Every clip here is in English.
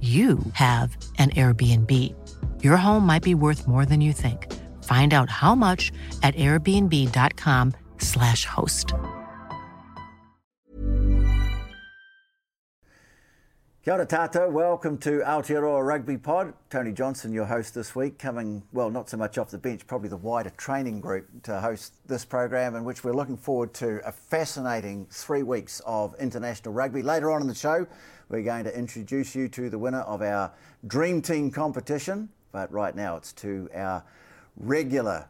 you have an Airbnb. Your home might be worth more than you think. Find out how much at airbnb.com/slash host. Kia ora tātou, welcome to Aotearoa Rugby Pod. Tony Johnson, your host this week, coming, well, not so much off the bench, probably the wider training group to host this program, in which we're looking forward to a fascinating three weeks of international rugby. Later on in the show, we're going to introduce you to the winner of our Dream Team competition, but right now it's to our regular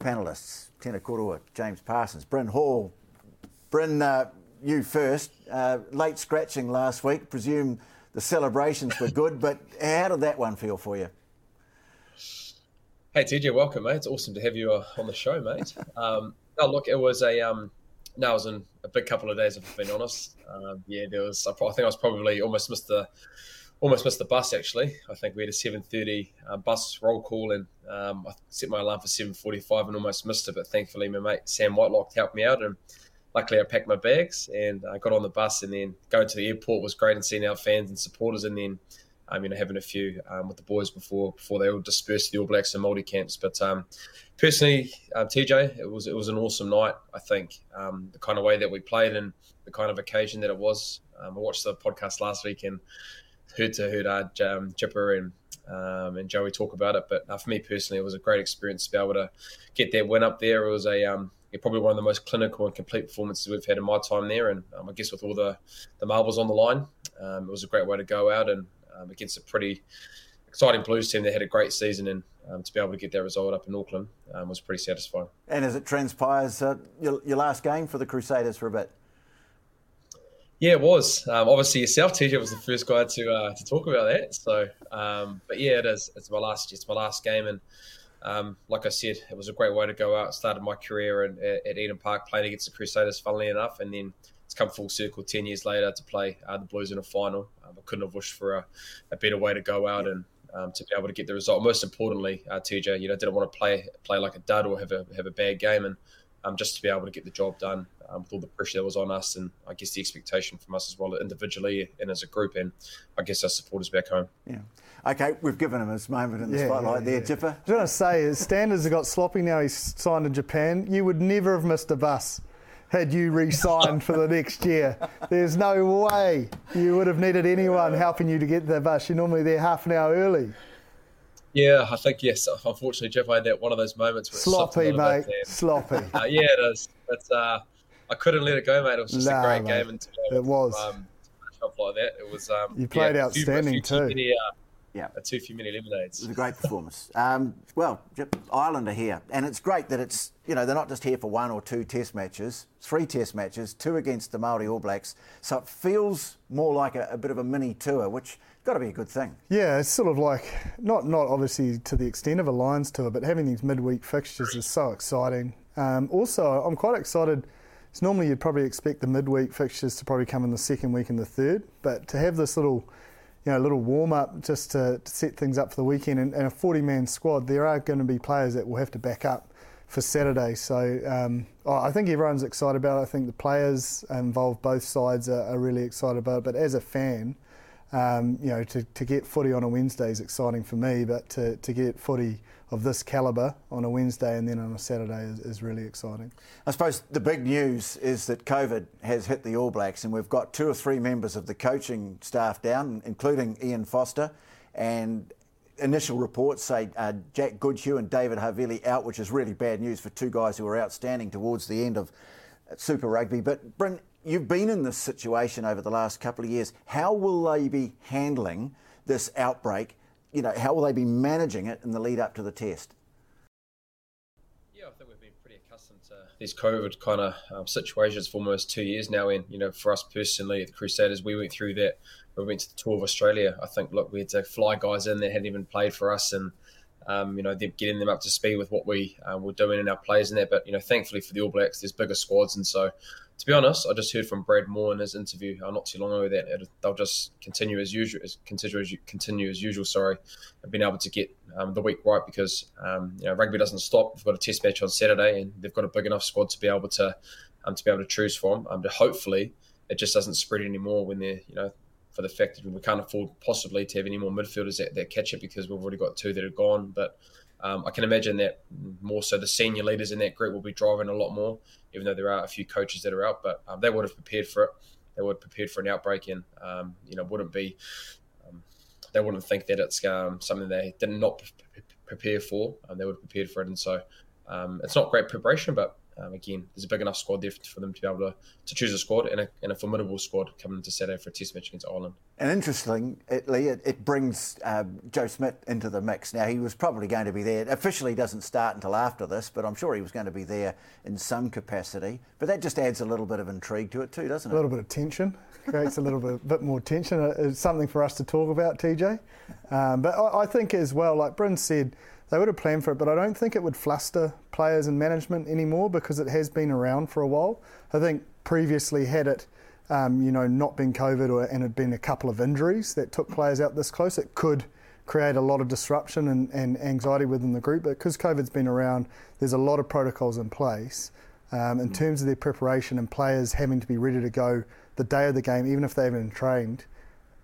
panellists, Tena Korua, James Parsons, Bryn Hall. Bryn, uh, you first. Uh, late scratching last week. Presume the celebrations were good, but how did that one feel for you? Hey TJ, welcome, mate. It's awesome to have you uh, on the show, mate. Um, no, look, it was a um, no, it was in a big couple of days. If I've been honest, um, yeah, there was. I think I was probably almost missed the almost missed the bus. Actually, I think we had a seven thirty uh, bus roll call, and um, I set my alarm for seven forty five and almost missed it. But thankfully, my mate Sam Whitelock helped me out, and luckily I packed my bags and I got on the bus. And then going to the airport was great, and seeing our fans and supporters, and then um, you know, having a few um, with the boys before before they all dispersed to the All Blacks and Māori camps. But um, personally, um, TJ, it was it was an awesome night. I think um, the kind of way that we played and the kind of occasion that it was. Um, I watched the podcast last week and heard to heard uh, um, Jipper and and Joey talk about it. But uh, for me personally, it was a great experience to be able to get that win up there. It was a probably one of the most clinical and complete performances we've had in my time there. And um, I guess with all the, the marbles on the line, um, it was a great way to go out and um, against a pretty exciting Blues team that had a great season. And um, to be able to get that result up in Auckland um, was pretty satisfying. And as it transpires, uh, your, your last game for the Crusaders for a bit. Yeah, it was. Um, obviously, yourself, TJ, was the first guy to uh, to talk about that. So, um, but yeah, it is. It's my last. It's my last game, and um, like I said, it was a great way to go out. Started my career at, at Eden Park playing against the Crusaders, funnily enough, and then it's come full circle ten years later to play uh, the Blues in a final. Um, I couldn't have wished for a, a better way to go out and um, to be able to get the result. Most importantly, uh, TJ, you know, didn't want to play play like a dud or have a have a bad game, and um, just to be able to get the job done um, with all the pressure that was on us, and I guess the expectation from us as well individually and as a group, and I guess our supporters back home. Yeah. Okay, we've given him his moment in the yeah, spotlight yeah, there, yeah. Jipper. I was going to say, his standards have got sloppy now. He's signed in Japan. You would never have missed a bus had you re-signed for the next year. There's no way you would have needed anyone helping you to get the bus. You're normally there half an hour early. Yeah, I think yes. Unfortunately, Jeff, I had that one of those moments. Where sloppy, mate. Sloppy. Uh, yeah, it is. But uh, I couldn't let it go, mate. It was just nah, a great mate. game, and it was. Um, like that, it was. Um, you played yeah, outstanding few, too. Many, uh, yeah, a too few many lemonades. It was a great performance. um, well, Ireland are here, and it's great that it's you know they're not just here for one or two Test matches, three Test matches, two against the Maori All Blacks. So it feels more like a, a bit of a mini tour, which got to be a good thing. Yeah, it's sort of like not not obviously to the extent of a Lions tour, but having these midweek fixtures is so exciting. Um, also, I'm quite excited. It's normally you'd probably expect the midweek fixtures to probably come in the second week and the third, but to have this little you know, a little warm up just to, to, set things up for the weekend. And, and, a 40 man squad, there are going to be players that will have to back up for Saturday. So um, oh, I think everyone's excited about it. I think the players involved, both sides, are, are, really excited about it. But as a fan, Um, you know, to, to get footy on a Wednesday is exciting for me, but to, to get footy of this calibre on a Wednesday and then on a Saturday is, is, really exciting. I suppose the big news is that COVID has hit the All Blacks, and we've got two or three members of the coaching staff down, including Ian Foster. And initial reports say uh, Jack Goodhue and David Havili out, which is really bad news for two guys who were outstanding towards the end of Super Rugby. But Bryn, you've been in this situation over the last couple of years. How will they be handling this outbreak? You know, how will they be managing it in the lead up to the test? Yeah, I think we've been pretty accustomed to these COVID kind of um, situations for almost two years now. And you know, for us personally, the Crusaders, we went through that. We went to the tour of Australia. I think, look, we had to fly guys in that hadn't even played for us, and um, you know, getting them up to speed with what we uh, were doing in our plays and that. But you know, thankfully for the All Blacks, there's bigger squads, and so to be honest, I just heard from Brad Mooar in his interview uh, not too long ago that it, they'll just continue as usual, continue as, continue as usual. Sorry, and being able to get um, the week right because um, you know rugby doesn't stop. They've got a test match on Saturday, and they've got a big enough squad to be able to um, to be able to choose from. Um, to hopefully it just doesn't spread anymore when they're you know for the fact that we can't afford possibly to have any more midfielders that, that catch it because we've already got two that are gone, but. Um, I can imagine that more so the senior leaders in that group will be driving a lot more, even though there are a few coaches that are out. But um, they would have prepared for it. They would have prepared for an outbreak, and um, you know wouldn't be. Um, they wouldn't think that it's um, something they did not prepare for. And they would have prepared for it, and so it's not great preparation, but um, again, there's a big enough squad there for them to be able to, to choose a squad and a, and a formidable squad coming into Saturday for a test match against Ireland. And interestingly, it, it brings um, Joe Schmidt into the mix. Now, he was probably going to be there. Officially doesn't start until after this, but I'm sure he was going to be there in some capacity. But that just adds a little bit of intrigue to it too, doesn't it? A little bit of tension. Creates a little bit, bit more tension. Uh, it's something for us to talk about, TJ. Um, but I, I think as well, like Bryn said, they would have planned for it, but I don't think it would fluster players and management anymore because it has been around for a while. I think previously had it, um, you know, not been COVID or, and had been a couple of injuries that took players out this close, it could create a lot of disruption and, and anxiety within the group. But because COVID's been around, there's a lot of protocols in place um, in terms of their preparation and players having to be ready to go the day of the game, even if they haven't trained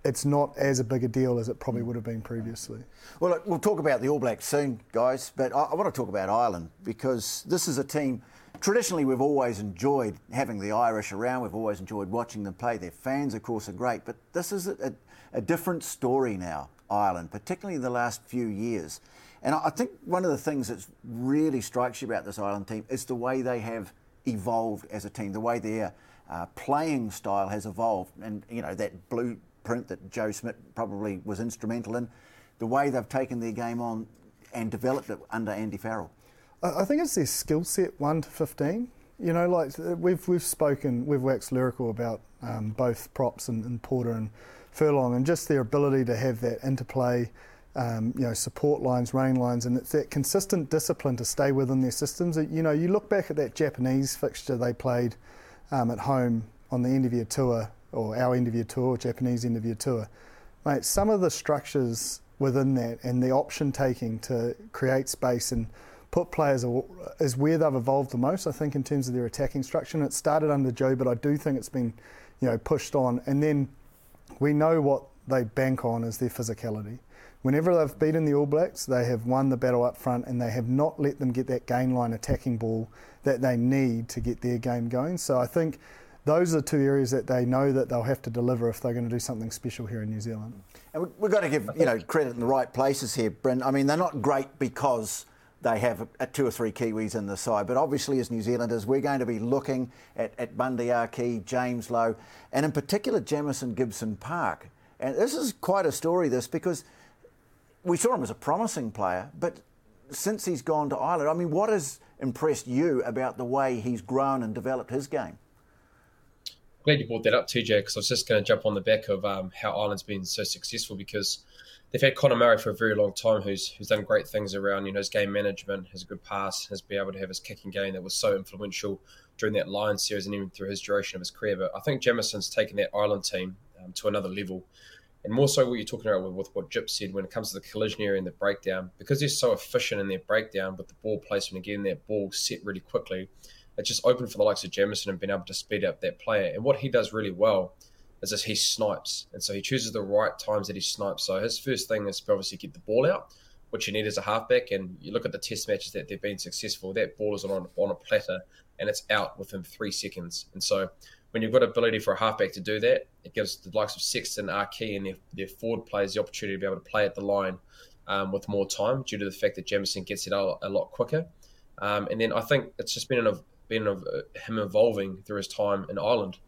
it's not as a big a deal as it probably would have been previously. Well, we'll talk about the All Blacks soon, guys, but I, I, want to talk about Ireland because this is a team. Traditionally, we've always enjoyed having the Irish around. We've always enjoyed watching them play. Their fans, of course, are great, but this is a, a, a different story now, Ireland, particularly in the last few years. And I think one of the things that really strikes you about this Ireland team is the way they have evolved as a team, the way their uh, playing style has evolved, and you know that blue that Joe Schmidt probably was instrumental in, the way they've taken their game on and developed it under Andy Farrell? I think it's their skill set, 1 to 15. You know, like we've, we've spoken, we've waxed lyrical about um, both props and, and, Porter and Furlong and just their ability to have that interplay, um, you know, support lines, rain lines, and it's that consistent discipline to stay within their systems. You know, you look back at that Japanese fixture they played um, at home on the end of your tour or our end of tour, Japanese end of tour, mate, some of the structures within that and the option taking to create space and put players is where they've evolved the most, I think, in terms of their attacking structure. And it started under Joe, but I do think it's been, you know, pushed on. And then we know what they bank on is their physicality. Whenever they've beaten the All Blacks, they have won the battle up front and they have not let them get that gain line attacking ball that they need to get their game going. So I think those are two areas that they know that they'll have to deliver if they're going to do something special here in New Zealand. And we've got to give you know credit in the right places here, Bryn. I mean, they're not great because they have a, a two or three Kiwis in the side, but obviously as New Zealanders, we're going to be looking at, at Bundee Aki, James Lowe, and in particular Jamison Gibson Park. And this is quite a story, this, because we saw him as a promising player, but since he's gone to Ireland, I mean, what has impressed you about the way he's grown and developed his game? Glad you brought that up, TJ, because I was just going to jump on the back of um, how Ireland's been so successful because they've had Conor Murray for a very long time, who's who's done great things around you know his game management, has a good pass, has been able to have his kicking game that was so influential during that Lions series and even through his duration of his career. But I think Jamison's taken that Ireland team um, to another level. And more so, what you're talking about with, with what Jip said when it comes to the collision area and the breakdown, because they're so efficient in their breakdown with the ball placement, again, that ball set really quickly it's just open for the likes of Jamison and being able to speed up that player. And what he does really well is that he snipes, and so he chooses the right times that he snipes. So his first thing is to obviously get the ball out, which you need as a halfback. And you look at the test matches that they've been successful. That ball is on on a platter and it's out within three seconds. And so when you've got ability for a halfback to do that, it gives the likes of Sexton, Aki, and their, their forward players the opportunity to be able to play at the line um, with more time due to the fact that Jamison gets it out a lot quicker. Um, and then I think it's just been, an, been an, him evolving through his time in Ireland.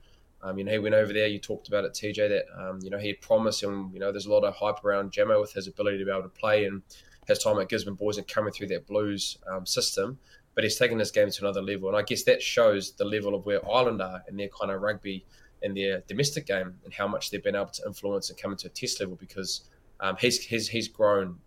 Um, you know, he went over there. You talked about it, TJ. That um, you know he had promised him. You know, there's a lot of hype around Jamo with his ability to be able to play and his time at Gisborne Boys and coming through that Blues um, system but he's taken this game to another level. And I guess that shows the level of where Ireland are in their kind of rugby in their domestic game and how much they've been able to influence and come into a test level because um, he's, he's, he's grown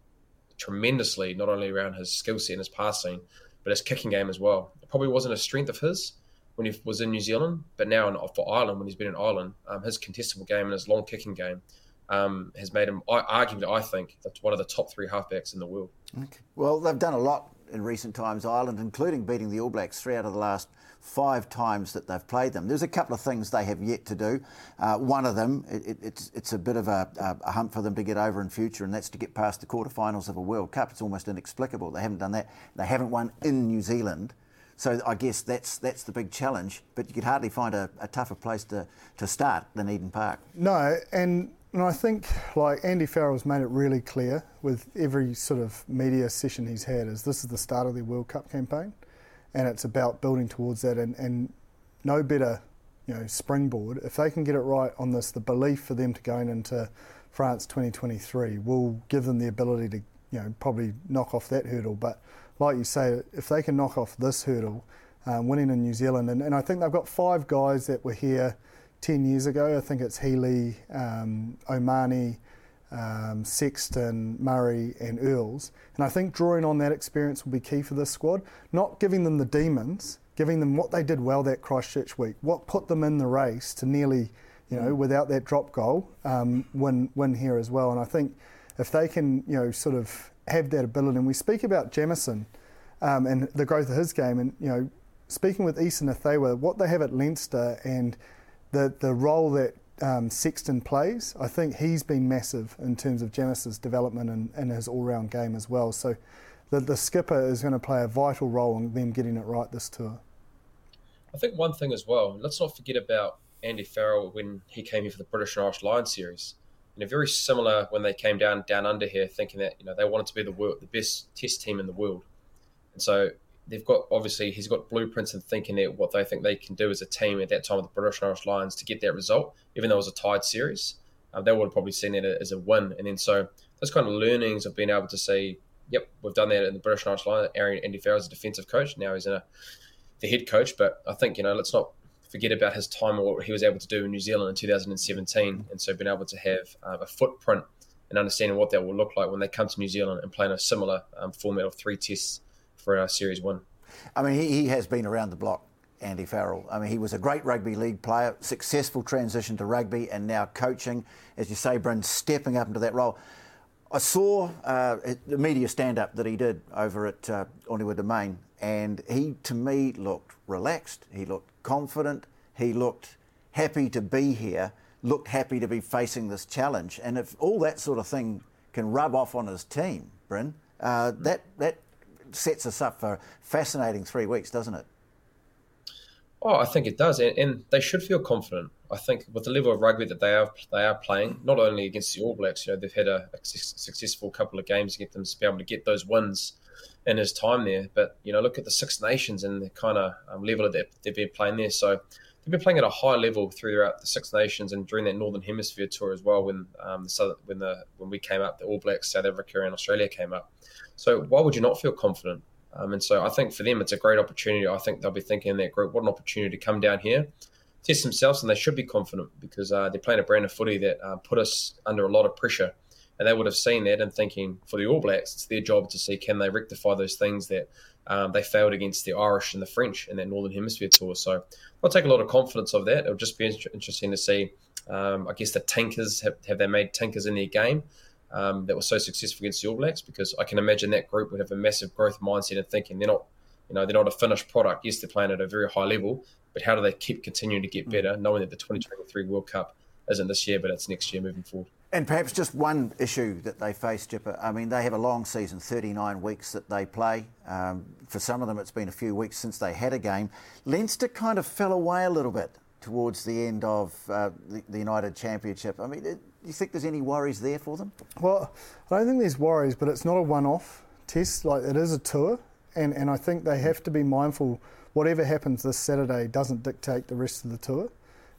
tremendously, not only around his skill set and his passing, but his kicking game as well. Probably wasn't a strength of his when he was in New Zealand, but now in, for Ireland, when he's been in Ireland, um, his contestable game and his long kicking game um, has made him, arguably, I think, one of the top three halfbacks in the world. Okay. Well, they've done a lot in recent times, Ireland, including beating the All Blacks three out of the last five times that they've played them. There's a couple of things they have yet to do. Uh, one of them, it, it's, it's a bit of a, a, hump for them to get over in future, and that's to get past the quarterfinals of a World Cup. It's almost inexplicable. They haven't done that. They haven't won in New Zealand. So I guess that's that's the big challenge. But you could hardly find a, a tougher place to, to start than Eden Park. No, and and I think like Andy Farrell's made it really clear with every sort of media session he's had is this is the start of their World Cup campaign, and it's about building towards that. And, and no better, you know, springboard if they can get it right on this. The belief for them to going into France 2023 will give them the ability to, you know, probably knock off that hurdle. But like you say, if they can knock off this hurdle, um, winning in New Zealand, and, and I think they've got five guys that were here 10 years ago. I think it's Healy, um, O'Mahony, um, Sexton, Murray, and Earls. And I think drawing on that experience will be key for this squad. Not giving them the demons, giving them what they did well that Christchurch week, what put them in the race to nearly, you know, without that drop goal, um, win win here as well. And I think if they can, you know, sort of have that ability, and we speak about Jamison um, and the growth of his game, and you know, speaking with Isa Nacewa, what they have at Leinster and the the role that um, Sexton plays, I think he's been massive in terms of Jamison's development and, and his all round game as well. So the, the skipper is going to play a vital role in them getting it right this tour. I think one thing as well, let's not forget about Andy Farrell when he came here for the British and Irish Lions series. You know, very similar when they came down down under here, thinking that you know they wanted to be the world, the best test team in the world. And so they've got obviously he's got blueprints and thinking that what they think they can do as a team at that time with the British and Irish Lions to get that result, even though it was a tied series. Um, they would have probably seen it as a win, and then so those kind of learnings of being able to see, "Yep, we've done that in the British and Irish Lions." Aaron Andy Farrell is a defensive coach now; he's in a the head coach. But I think you know, let's not forget about his time or what he was able to do in New Zealand in 2017, and so being able to have uh, a footprint and understanding what that will look like when they come to New Zealand and play in a similar um, format of three tests for our Series 1. I mean, he, he has been around the block, Andy Farrell. I mean, he was a great rugby league player, successful transition to rugby, and now coaching, as you say, Bryn, stepping up into that role. I saw uh, the media stand up that he did over at uh, Onewa Domain, and he, to me, looked relaxed. He looked confident. He looked happy to be here, looked happy to be facing this challenge. And if all that sort of thing can rub off on his team, Bryn, uh, that, that sets us up for fascinating three weeks, doesn't it? Oh, I think it does, and, and, they should feel confident. I think with the level of rugby that they are they are playing, not only against the All Blacks, you know, they've had a, a successful couple of games to get them to be able to get those wins in his time there. But you know, look at the Six Nations and the kind of um, level that they've been playing there. So they've been playing at a high level throughout the Six Nations and during that Northern Hemisphere tour as well. When um, the when the when we came up, the All Blacks, South Africa, and Australia came up. So why would you not feel confident? Um, and so I think for them, it's a great opportunity. I think they'll be thinking in that group, what an opportunity to come down here, test themselves, and they should be confident because uh, they're playing a brand of footy that uh, put us under a lot of pressure. And they would have seen that and thinking for the All Blacks, it's their job to see can they rectify those things that um, they failed against the Irish and the French in that Northern Hemisphere tour. So I'll take a lot of confidence of that. It'll just be interesting to see. Um, I guess the tankers have, have they made tankers in their game? um, that was so successful against the All Blacks because I can imagine that group would have a massive growth mindset and thinking they're not, you know, they're not a finished product. Yes, they're playing at a very high level, but how do they keep continuing to get better, knowing that the 2023 World Cup isn't this year, but it's next year moving forward. And perhaps just one issue that they face, Jipper. I mean, they have a long season, 39 weeks that they play. Um, for some of them, it's been a few weeks since they had a game. Leinster kind of fell away a little bit towards the end of uh, the, the, United Championship. I mean, do you think there's any worries there for them? Well, I don't think there's worries, but it's not a one-off test. Like it is a tour, and, and I think they have to be mindful. Whatever happens this Saturday doesn't dictate the rest of the tour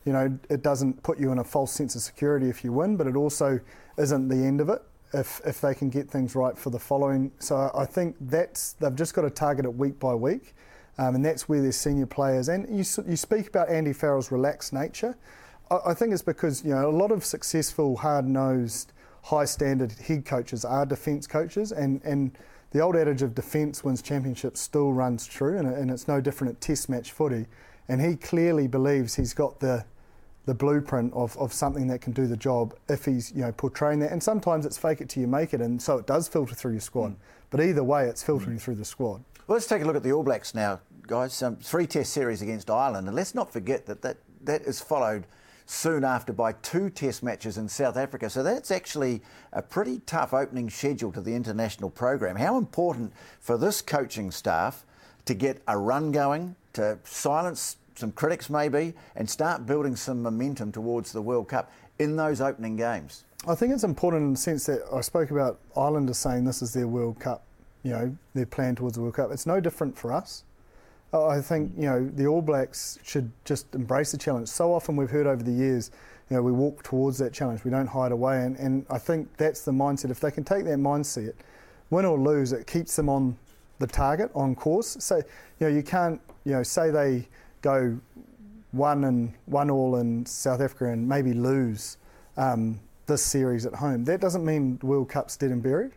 you know, it doesn't put you in a false sense of security if you win, but it also isn't the end of it if, if they can get things right for the following. So I think that's they've just got to target it week by week, um, and that's where their senior players. And you you speak about Andy Farrell's relaxed nature. I, I think it's because you know a lot of successful, hard nosed, high standard head coaches are defence coaches, and and the old adage of defence wins championships still runs true, and, and it's no different at Test match footy. And he clearly believes he's got the the blueprint of, of something that can do the job if he's you know portraying that. And sometimes it's fake it till you make it, and so it does filter through your squad. Mm. But either way, it's filtering mm. through the squad. Well, let's take a look at the All Blacks now, guys. Um, three Test series against Ireland, and let's not forget that that, that is followed soon after by two Test matches in South Africa. So that's actually a pretty tough opening schedule to the international program. How important for this coaching staff to get a run going, to silence some critics maybe, and start building some momentum towards the World Cup in those opening games? I think it's important in the sense that I spoke about Islanders saying this is their World Cup, you know, their plan towards the World Cup. It's no different for us. I think, you know, the All Blacks should just embrace the challenge. So often we've heard over the years, you know, we walk towards that challenge, we don't hide away. And, and I think that's the mindset. If they can take that mindset, win or lose, it keeps them on the target, on course. So, you know, you can't, you know, say they go one and one all in South Africa and maybe lose um, this series at home. That doesn't mean World Cup's dead and buried.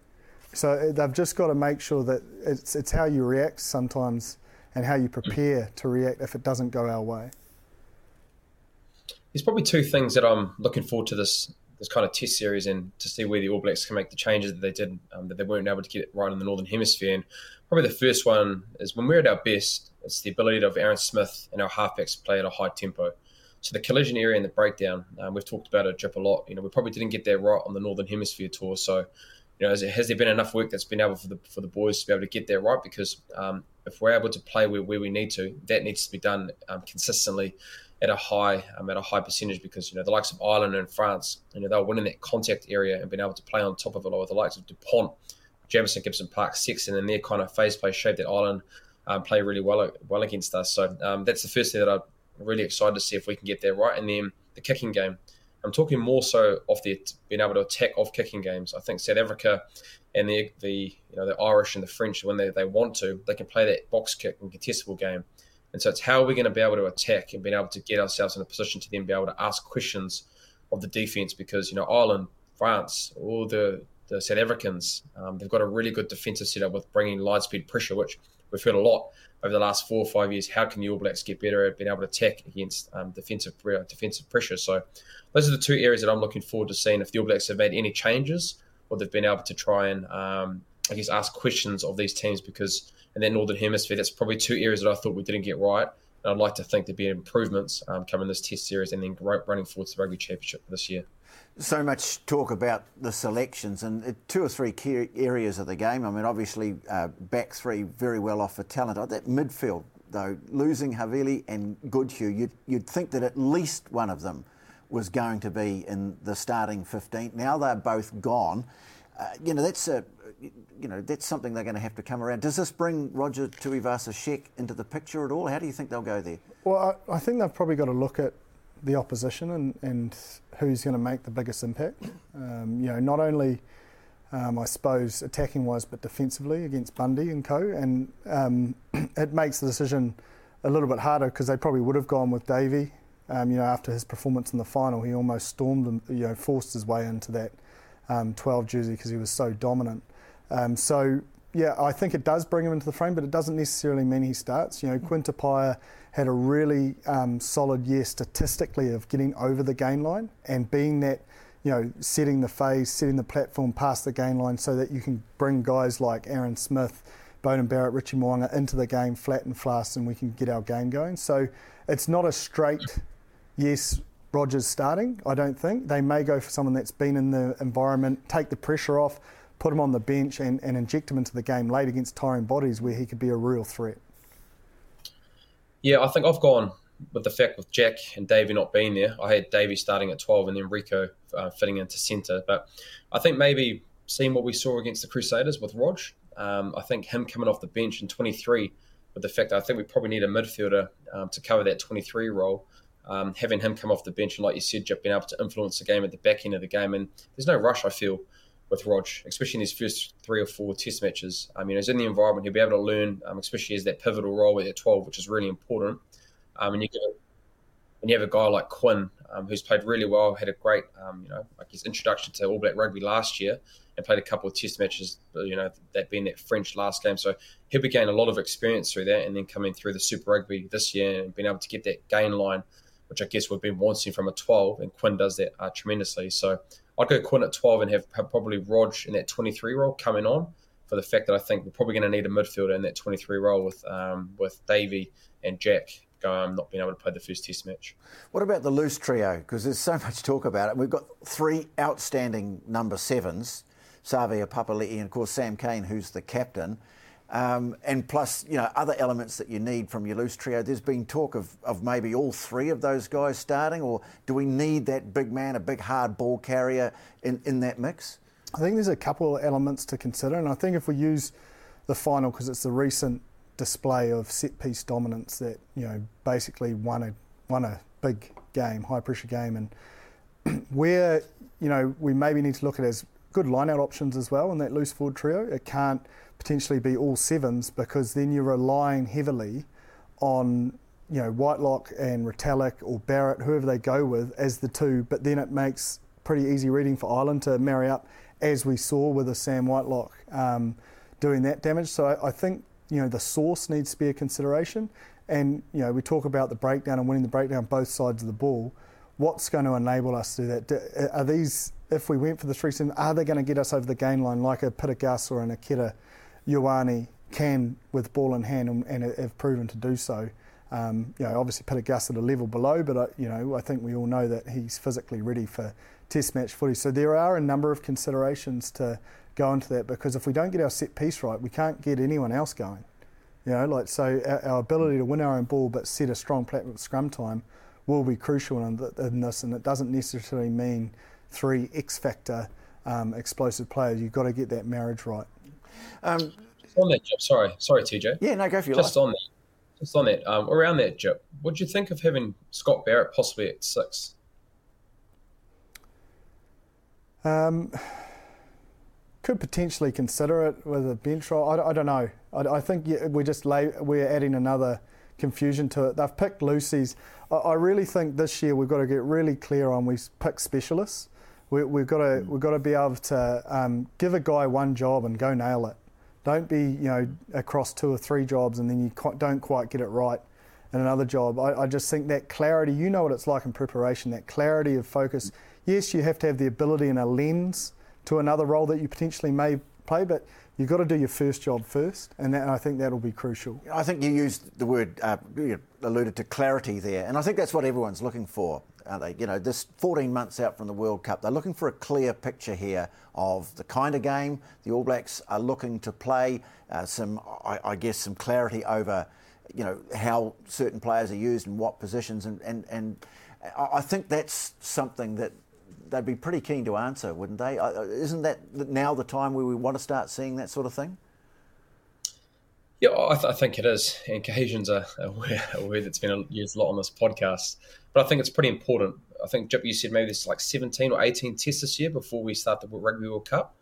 So uh, they've just got to make sure that it's it's how you react sometimes and how you prepare to react if it doesn't go our way. There's probably two things that I'm looking forward to this this kind of test series and to see where the All Blacks can make the changes that they did um, that they weren't able to get right in the Northern Hemisphere. And probably the first one is when we're at our best, it's the ability of Aaron Smith and our halfbacks to play at a high tempo. So the collision area and the breakdown, um, we've talked about it, Jip, a lot. You know, we probably didn't get that right on the Northern Hemisphere tour. So, you know, has, has there been enough work that's been able for the for the boys to be able to get that right? Because um, if we're able to play where, where we need to, that needs to be done um, consistently at a high um, at a high percentage. Because you know the likes of Ireland and France, you know, they're winning that contact area and being able to play on top of it. Or the likes of Dupont, Jamison, Gibson Park, Sexton, and their kind of phase play shape that Ireland um, play really well well against us. So um, that's the first thing that I'm really excited to see if we can get there right. And then the kicking game. I'm talking more so off the being able to attack off kicking games. I think South Africa and the the you know the Irish and the French when they, they want to they can play that box kick and contestable game. And so it's how are we going to be able to attack and being able to get ourselves in a position to then be able to ask questions of the defense because you know Ireland, France, all the the South Africans, um, they've got a really good defensive setup with bringing line speed pressure, which we've heard a lot over the last four or five years. How can the All Blacks get better at being able to attack against um, defensive uh, defensive pressure? So those are the two areas that I'm looking forward to seeing if the All Blacks have made any changes or they've been able to try and um, I guess ask questions of these teams because in that Northern Hemisphere, that's probably two areas that I thought we didn't get right. And I'd like to think there'd be improvements um, coming this Test series and then running forward to the Rugby Championship this year so much talk about the selections and uh, two or three key areas of the game. I mean, obviously, uh, back three very well off for talent. That midfield, though, losing Havili and Goodhue, you'd, you'd think that at least one of them was going to be in the starting 15. Now they're both gone. Uh, you know, that's a, you know, that's something they're going to have to come around. Does this bring Roger Tuivasa-Sheck into the picture at all? How do you think they'll go there? Well, I, I think they've probably got to look at the opposition and, and who's going to make the biggest impact. Um, you know, not only um, I suppose attacking wise, but defensively against Bundee and co. And um, it makes the decision a little bit harder because they probably would have gone with Davey. Um, you know, after his performance in the final, he almost stormed and you know forced his way into that um, 12 jersey because he was so dominant. Um, so yeah, I think it does bring him into the frame, but it doesn't necessarily mean he starts. You know, Quinn had a really um, solid year statistically of getting over the gain line and being that, you know, setting the phase, setting the platform past the gain line so that you can bring guys like Aaron Smith, Beauden Barrett, Richie Mo'unga into the game flat and fast and we can get our game going. So it's not a straight yes, Rogers starting. I don't think they may go for someone that's been in the environment, take the pressure off, put him on the bench, and, and inject him into the game late against tiring bodies where he could be a real threat. Yeah, I think I've gone with the fact with Jack and Davey not being there. I had Davey starting at 12 and then Rieko uh, fitting into centre. But I think maybe seeing what we saw against the Crusaders with Rog, um, I think him coming off the bench in 23 with the fact I think we probably need a midfielder um, to cover that 23 role. Um, having him come off the bench and, like you said, being able to influence the game at the back end of the game. And there's no rush, I feel, with Rog, especially in his first three or four test matches. I mean, he's in the environment, he'll be able to learn, um, especially as that pivotal role at 12, which is really important. Um, and you and you have a guy like Quinn, um, who's played really well, had a great, um, you know, like his introduction to All Black rugby last year, and played a couple of Test matches, you know, that being that French last game. So he'll be gaining a lot of experience through that, and then coming through the Super Rugby this year and being able to get that gain line, which I guess we've been wanting from a 12, and Quinn does that uh, tremendously. So I'd go Quinn at 12 and have, have probably Rog in that 23 role coming on for the fact that I think we're probably going to need a midfielder in that 23 role with um, with Davey and Jack um, not being able to play the first test match. What about the loose trio? Because there's so much talk about it. We've got three outstanding number sevens, Savea Papali'i and of course Sam Cane, who's the captain. Um, and plus, you know, other elements that you need from your loose trio. There's been talk of, of maybe all three of those guys starting, or do we need that big man, a big hard ball carrier in, in that mix? I think there's a couple of elements to consider, and I think if we use the final because it's the recent display of set piece dominance that you know basically won a won a big game, high pressure game, and where you know we maybe need to look at as good line out options as well in that loose forward trio. It can't potentially be all sevens because then you're relying heavily on you know Whitelock and Retallick or Barrett, whoever they go with, as the two. But then it makes pretty easy reading for Ireland to marry up, as we saw with a Sam Whitelock um, doing that damage. So I, I think you know the source needs to be a consideration. And you know we talk about the breakdown and winning the breakdown both sides of the ball. What's going to enable us to do that? Are these, if we went for the three seven, are they going to get us over the gain line like a Pita Gus or an Akira Ioane can with ball in hand and, and have proven to do so? Um, you know, obviously Gus at a level below, but uh, you know I think we all know that he's physically ready for Test match footy. So there are a number of considerations to go into that because if we don't get our set piece right, we can't get anyone else going. You know, like so, our, our ability to win our own ball but set a strong platform scrum time will be crucial in, in, this, and it doesn't necessarily mean three X factor um, explosive players. You've got to get that marriage right. Um, on that, sorry, sorry, TJ. Yeah, no, go for your Just life. on that, just on that, um, around that, Jip, what do you think of having Scott Barrett possibly at six? Um, could potentially consider it with a bench role. I, I don't know. I, I think we're just lay, we're adding another confusion to it. They've picked Lucy's. I, I, really think this year we've got to get really clear on we pick specialists. We, have got to we've got to be able to um, give a guy one job and go nail it. Don't be you know across two or three jobs and then you don't quite get it right in another job. I, I just think that clarity. You know what it's like in preparation. That clarity of focus. Yes, you have to have the ability and a lens to another role that you potentially may play, but you've got to do your first job first, and, that, I think that'll be crucial. I think you used the word, uh, you alluded to clarity there, and I think that's what everyone's looking for. Are they? You know, this 14 months out from the World Cup, they're looking for a clear picture here of the kind of game the All Blacks are looking to play. Uh, some, I, I, guess, some clarity over, you know, how certain players are used in what positions, and and, and I think that's something that they'd be pretty keen to answer, wouldn't they? Isn't that now the time where we want to start seeing that sort of thing? Yeah, I, th- I think it is, and cohesion's a, a, word, a word that's been used a lot on this podcast. But I think it's pretty important. I think you said maybe there's like 17 or 18 tests this year before we start the Rugby World Cup.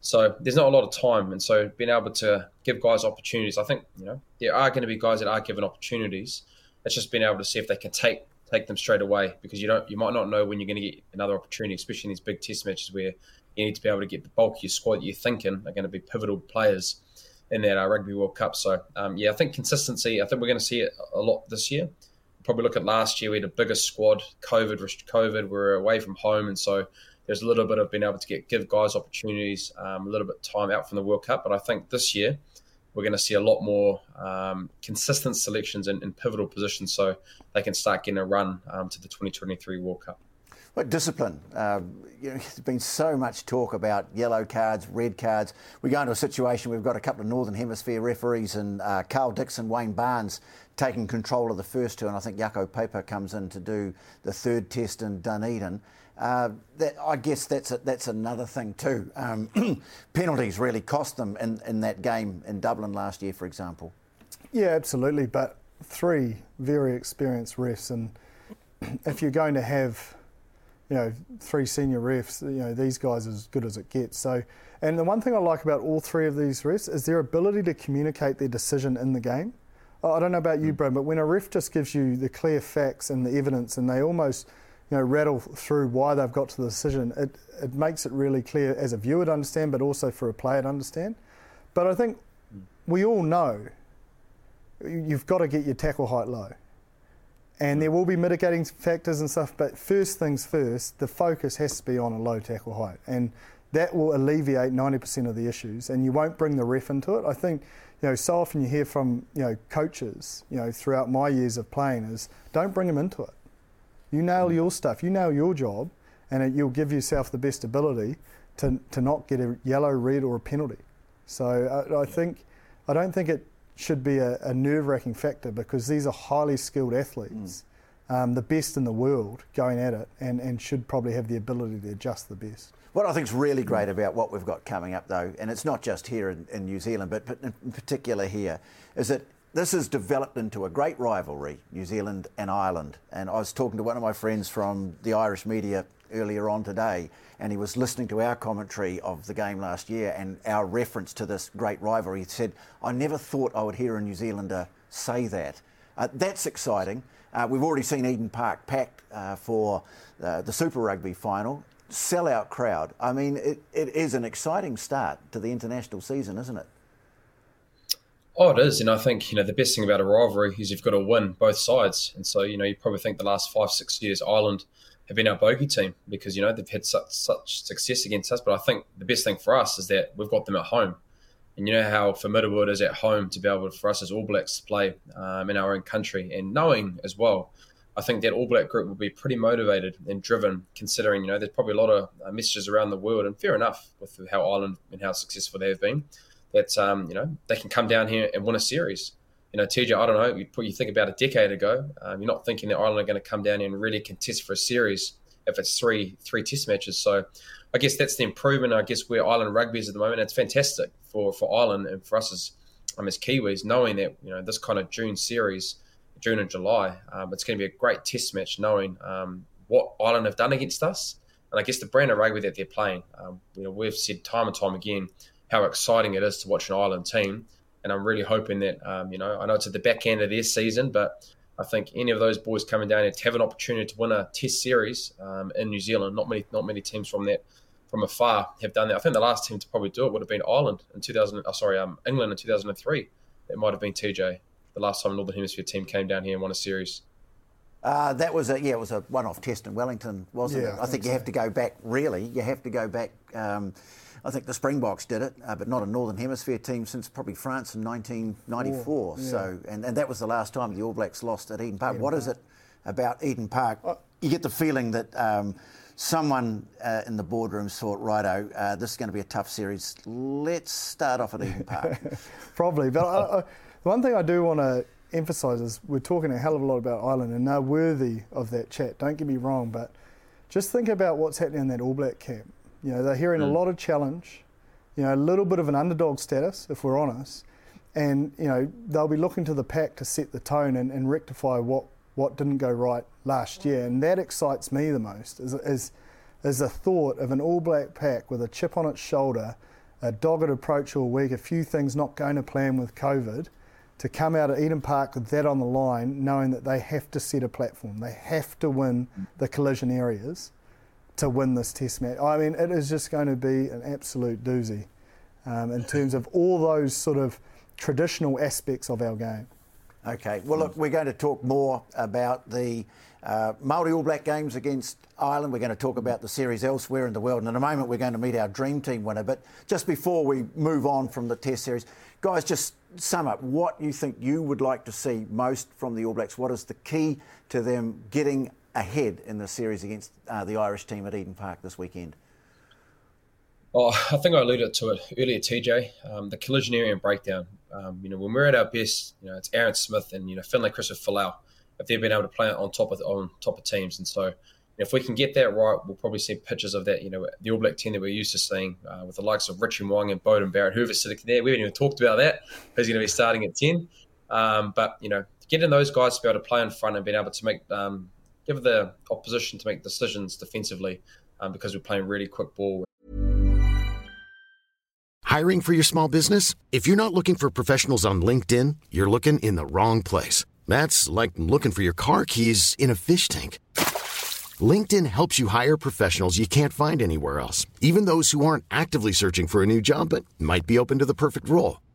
So there's not a lot of time, and so being able to give guys opportunities, I think you know there are going to be guys that are given opportunities. It's just being able to see if they can take take them straight away because you don't you might not know when you're going to get another opportunity, especially in these big test matches where you need to be able to get the bulk of your squad that you're thinking are going to be pivotal players in that uh, Rugby World Cup. So um, yeah, I think consistency. I think we're going to see it a lot this year. Probably look at last year, we had a bigger squad. COVID, COVID, we're away from home, and so there's a little bit of being able to get give guys opportunities, um, a little bit time out from the World Cup. But I think this year we're going to see a lot more um, consistent selections in, in, pivotal positions so they can start getting a run um, to the 2023 World Cup. What discipline? Uh, you know, there's been so much talk about yellow cards, red cards. We go into a situation we've got a couple of Northern Hemisphere referees and uh, Karl Dickson, Wayne Barnes taking control of the first two, and I think Jaco Peyper comes in to do the third test in Dunedin. Uh, that, I guess that's a, that's another thing too. Um, penalties really cost them in, in that game in Dublin last year, for example. Yeah, absolutely. But three very experienced refs, and if you're going to have you know, three senior refs, you know, these guys are as good as it gets. So, and the one thing I like about all three of these refs is their ability to communicate their decision in the game. I don't know about you, mm. Brad, but when a ref just gives you the clear facts and the evidence and they almost, you know, rattle through why they've got to the decision, it, it makes it really clear as a viewer to understand, but also for a player to understand. But I think mm. we all know you've got to get your tackle height low and there will be mitigating factors and stuff. But first things first, the focus has to be on a low tackle height, and that will alleviate 90% of the issues. And you won't bring the ref into it. I think, you know, so often you hear from you know coaches, you know, throughout my years of playing is don't bring them into it. You nail mm. your stuff, you nail your job, and it, you'll give yourself the best ability to to not get a yellow, red, or a penalty. So I, I think I don't think it should be a, a nerve wracking factor because these are highly skilled athletes, mm. um, the best in the world going at it, and, and should probably have the ability to adjust the best. What I think is really great about what we've got coming up, though, and it's not just here in, in New Zealand, but, but in particular here, is that this has developed into a great rivalry, New Zealand and Ireland. And I was talking to one of my friends from the Irish media earlier on today, and he was listening to our commentary of the game last year and our reference to this great rivalry. He said, I never thought I would hear a New Zealander say that. Uh, that's exciting. Uh, we've already seen Eden Park packed uh, for uh, the Super Rugby final. Sellout crowd. I mean, it, it is an exciting start to the international season, isn't it? Oh, it is, and I think you know the best thing about a rivalry is you've got to win both sides, and so you know you probably think the last five six years Ireland have been our bogey team because you know they've had such such success against us. But I think the best thing for us is that we've got them at home, and you know how formidable it is at home to be able for us as All Blacks to play um, in our own country, and knowing as well. I think that All Black group will be pretty motivated and driven, considering you know there's probably a lot of uh, messages around the world, and fair enough with how Ireland and how successful they have been. That um, you know they can come down here and win a series you know, TJ, I don't know, you, you think about a decade ago, um, you're not thinking that Ireland are going to come down and really contest for a series if it's three three test matches. So I guess that's the improvement. I guess where Ireland rugby is at the moment, it's fantastic for, for Ireland and for us as um, as Kiwis, knowing that you know this kind of June series, June and July, um, it's going to be a great test match, knowing um, what Ireland have done against us, and I guess the brand of rugby that they're playing. Um, you know, we've said time and time again how exciting it is to watch an Ireland team and I'm really hoping that um, you know I know it's at the back end of their season, but I think any of those boys coming down here to have an opportunity to win a Test series um, in New Zealand. Not many, not many teams from that from afar have done that. I think the last team to probably do it would have been Ireland in 2000. Oh, sorry, um, England in 2003. It might have been TJ the last time a Northern Hemisphere team came down here and won a series. Uh, that was a yeah, it was a one-off test in Wellington, wasn't yeah, it? I, I think, think, you have to go back. Really, you have to go back. Um, I think the Springboks did it, uh, but not a Northern Hemisphere team since probably France in 1994. yeah. So, and, and that was the last time the All Blacks lost at Eden Park. Eden what Park. is it about Eden Park? Uh, you get the feeling that um, someone uh, in the boardroom thought, righto, uh, this is going to be a tough series. Let's start off at Eden Park. probably, but I, I, the one thing I do want to emphasise is we're talking a hell of a lot about Ireland and they're worthy of that chat. Don't get me wrong, but just think about what's happening in that All Black camp. You know, they're hearing mm. a lot of challenge, you know, a little bit of an underdog status, if we're honest. And, you know, they'll be looking to the pack to set the tone and, and rectify what, what didn't go right last year. And that excites me the most, is, is, is the thought of an all black pack with a chip on its shoulder, a dogged approach all week, a few things not going to plan with COVID, to come out of Eden Park with that on the line, knowing that they have to set a platform. They have to win the collision areas to win this test match. I mean, it is just going to be an absolute doozy um, in terms of all those sort of traditional aspects of our game. Okay. Well, look, we're going to talk more about the uh, Māori All Black games against Ireland. We're going to talk about the series elsewhere in the world. And in a moment, we're going to meet our dream team winner. But just before we move on from the Test series, guys, just sum up what you think you would like to see most from the All Blacks. What is the key to them getting ahead in the series against uh, the Irish team at Eden Park this weekend? Oh, I think I alluded to it earlier, TJ. Um, the collision area and breakdown. Um, you know, when we're at our best, you know, it's Aaron Smith and you know Finlay Christopher Folau. If they've been able to play on top of on top of teams, and so if we can get that right, we'll probably see pictures of that. You know, the All Black team that we're used to seeing uh, with the likes of Richie Mo'unga and Beauden Barrett, whoever's sitting there. We haven't even talked about that. Who's going to be starting at ten? Um, but you know, getting those guys to be able to play in front and being able to make um, give the opposition to make decisions defensively um, because we're playing really quick ball Hiring for your small business? If you're not looking for professionals on LinkedIn, you're looking in the wrong place. That's like looking for your car keys in a fish tank. LinkedIn helps you hire professionals you can't find anywhere else, even those who aren't actively searching for a new job but might be open to the perfect role.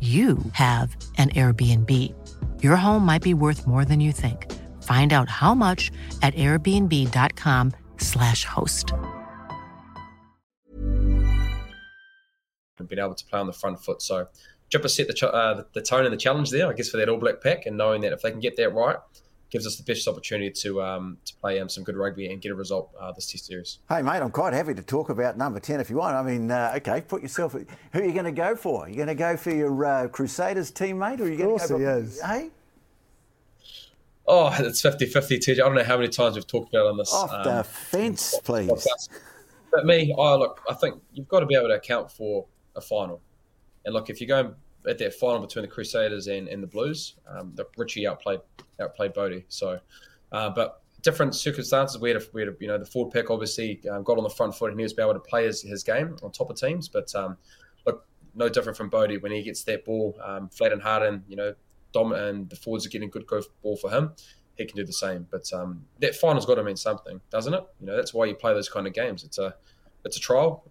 you have an Airbnb. Your home might be worth more than you think. Find out how much at airbnb.com/slash host. Been able to play on the front foot. So Jipper set the, uh, the tone and the challenge there, I guess, for that All Black pack, and knowing that if they can get that right, gives us the best opportunity to um, to play um, some good rugby and get a result uh, this Test series. Hey, mate, I'm quite happy to talk about number 10 if you want. I mean, uh, okay, put yourself. Who are you going to go for? Are you going to go for your uh, Crusaders teammate, or are you going to go for? He is. Hey. Oh, it's 50 50, TJ. I don't know how many times we've talked about on this. Off um, the fence, please. But me, I look, I think you've got to be able to account for a final. And look, if you're going at that final between the Crusaders and, and the Blues, um, the Richie outplayed outplayed Bodie. So, uh, but different circumstances. We had, a, we had a, you know, the forward pack obviously um, got on the front foot and he was able to play his, his game on top of teams. But um, look, no different from Bodie when he gets that ball um, flat and hard and, you know, Dom and the forwards are getting good go ball for him. He can do the same. But um, that final's got to mean something, doesn't it? You know, that's why you play those kind of games. It's a, it's a trial.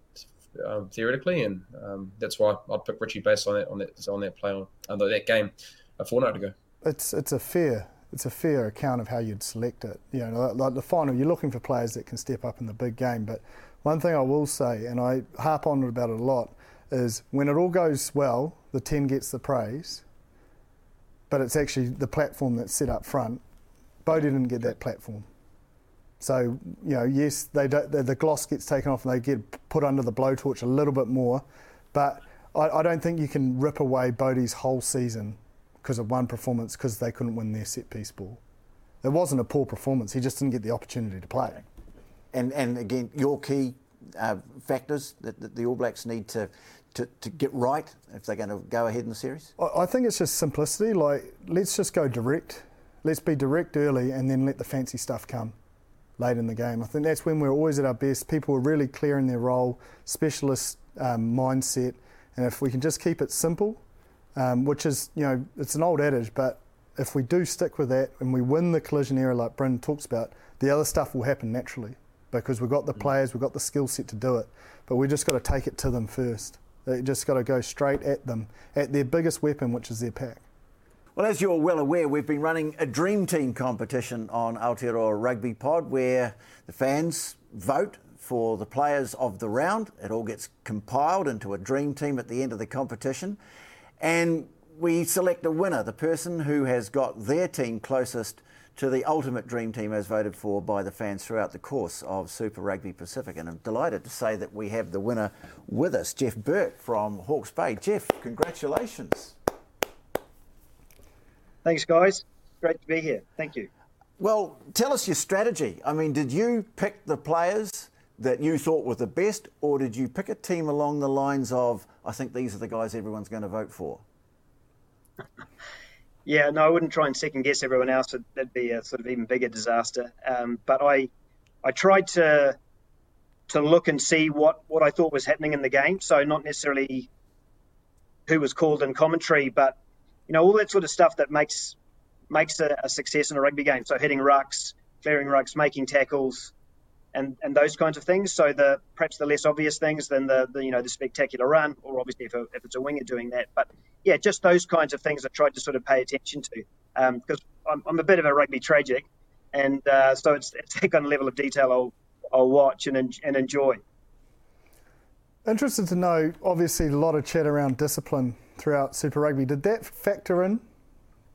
Um, theoretically, and um, that's why I'd pick Richie based on that on that on that play on uh, that game a fortnight ago. It's it's a fair it's a fair account of how you'd select it. You know, like the final, you're looking for players that can step up in the big game. But one thing I will say, and I harp on about it a lot, is when it all goes well, the 10 gets the praise, but it's actually the platform that's set up front. Bodie didn't get that platform. So, you know, yes, they the gloss gets taken off and they get put under the blowtorch a little bit more, but I, I don't think you can rip away Bodie's whole season because of one performance because they couldn't win their set piece ball. It wasn't a poor performance. He just didn't get the opportunity to play. And and again, your key uh, factors that, that, the All Blacks need to, to, to get right if they're going to go ahead in the series. I think it's just simplicity. Like let's just go direct. Let's be direct early, and then let the fancy stuff come late in the game. I think that's when we're always at our best. People are really clear in their role, specialist um, mindset, and if we can just keep it simple um, which is, you know, it's an old adage, but if we do stick with that and we win the collision era like Bryn talks about, the other stuff will happen naturally because we've got the mm. players, we've got the skill set to do it. But we just got to take it to them first. They just got to go straight at them, at their biggest weapon, which is their pack. Well, as you're well aware, we've been running a Dream Team competition on Aotearoa Rugby Pod where the fans vote for the players of the round. It all gets compiled into a Dream Team at the end of the competition. And we select a winner, the person who has got their team closest to the ultimate dream team as voted for by the fans throughout the course of Super Rugby Pacific. And I'm delighted to say that we have the winner with us, Jeff Burke from Hawke's Bay. Jeff, congratulations. Thanks, guys. Great to be here. Thank you. Well, tell us your strategy. I mean, did you pick the players that you thought were the best, or did you pick a team along the lines of, I think these are the guys everyone's going to vote for? Yeah, no, I wouldn't try and second guess everyone else. That'd be a sort of even bigger disaster. Um, but I, I tried to to look and see what, what I thought was happening in the game. So not necessarily who was called in commentary, but you know all that sort of stuff that makes makes a, a success in a rugby game. So hitting rucks, clearing rucks, making tackles, and and those kinds of things. So the perhaps the less obvious things than the, the you know the spectacular run, or obviously if, a, if, it's a winger doing that. But yeah, just those kinds of things I tried to sort of pay attention to because um, I'm, I'm, a bit of a rugby tragic, and uh, so it's, it's that kind of level of detail I'll I'll watch and and enjoy. Interested to know, obviously, a lot of chat around discipline throughout Super Rugby. Did that factor in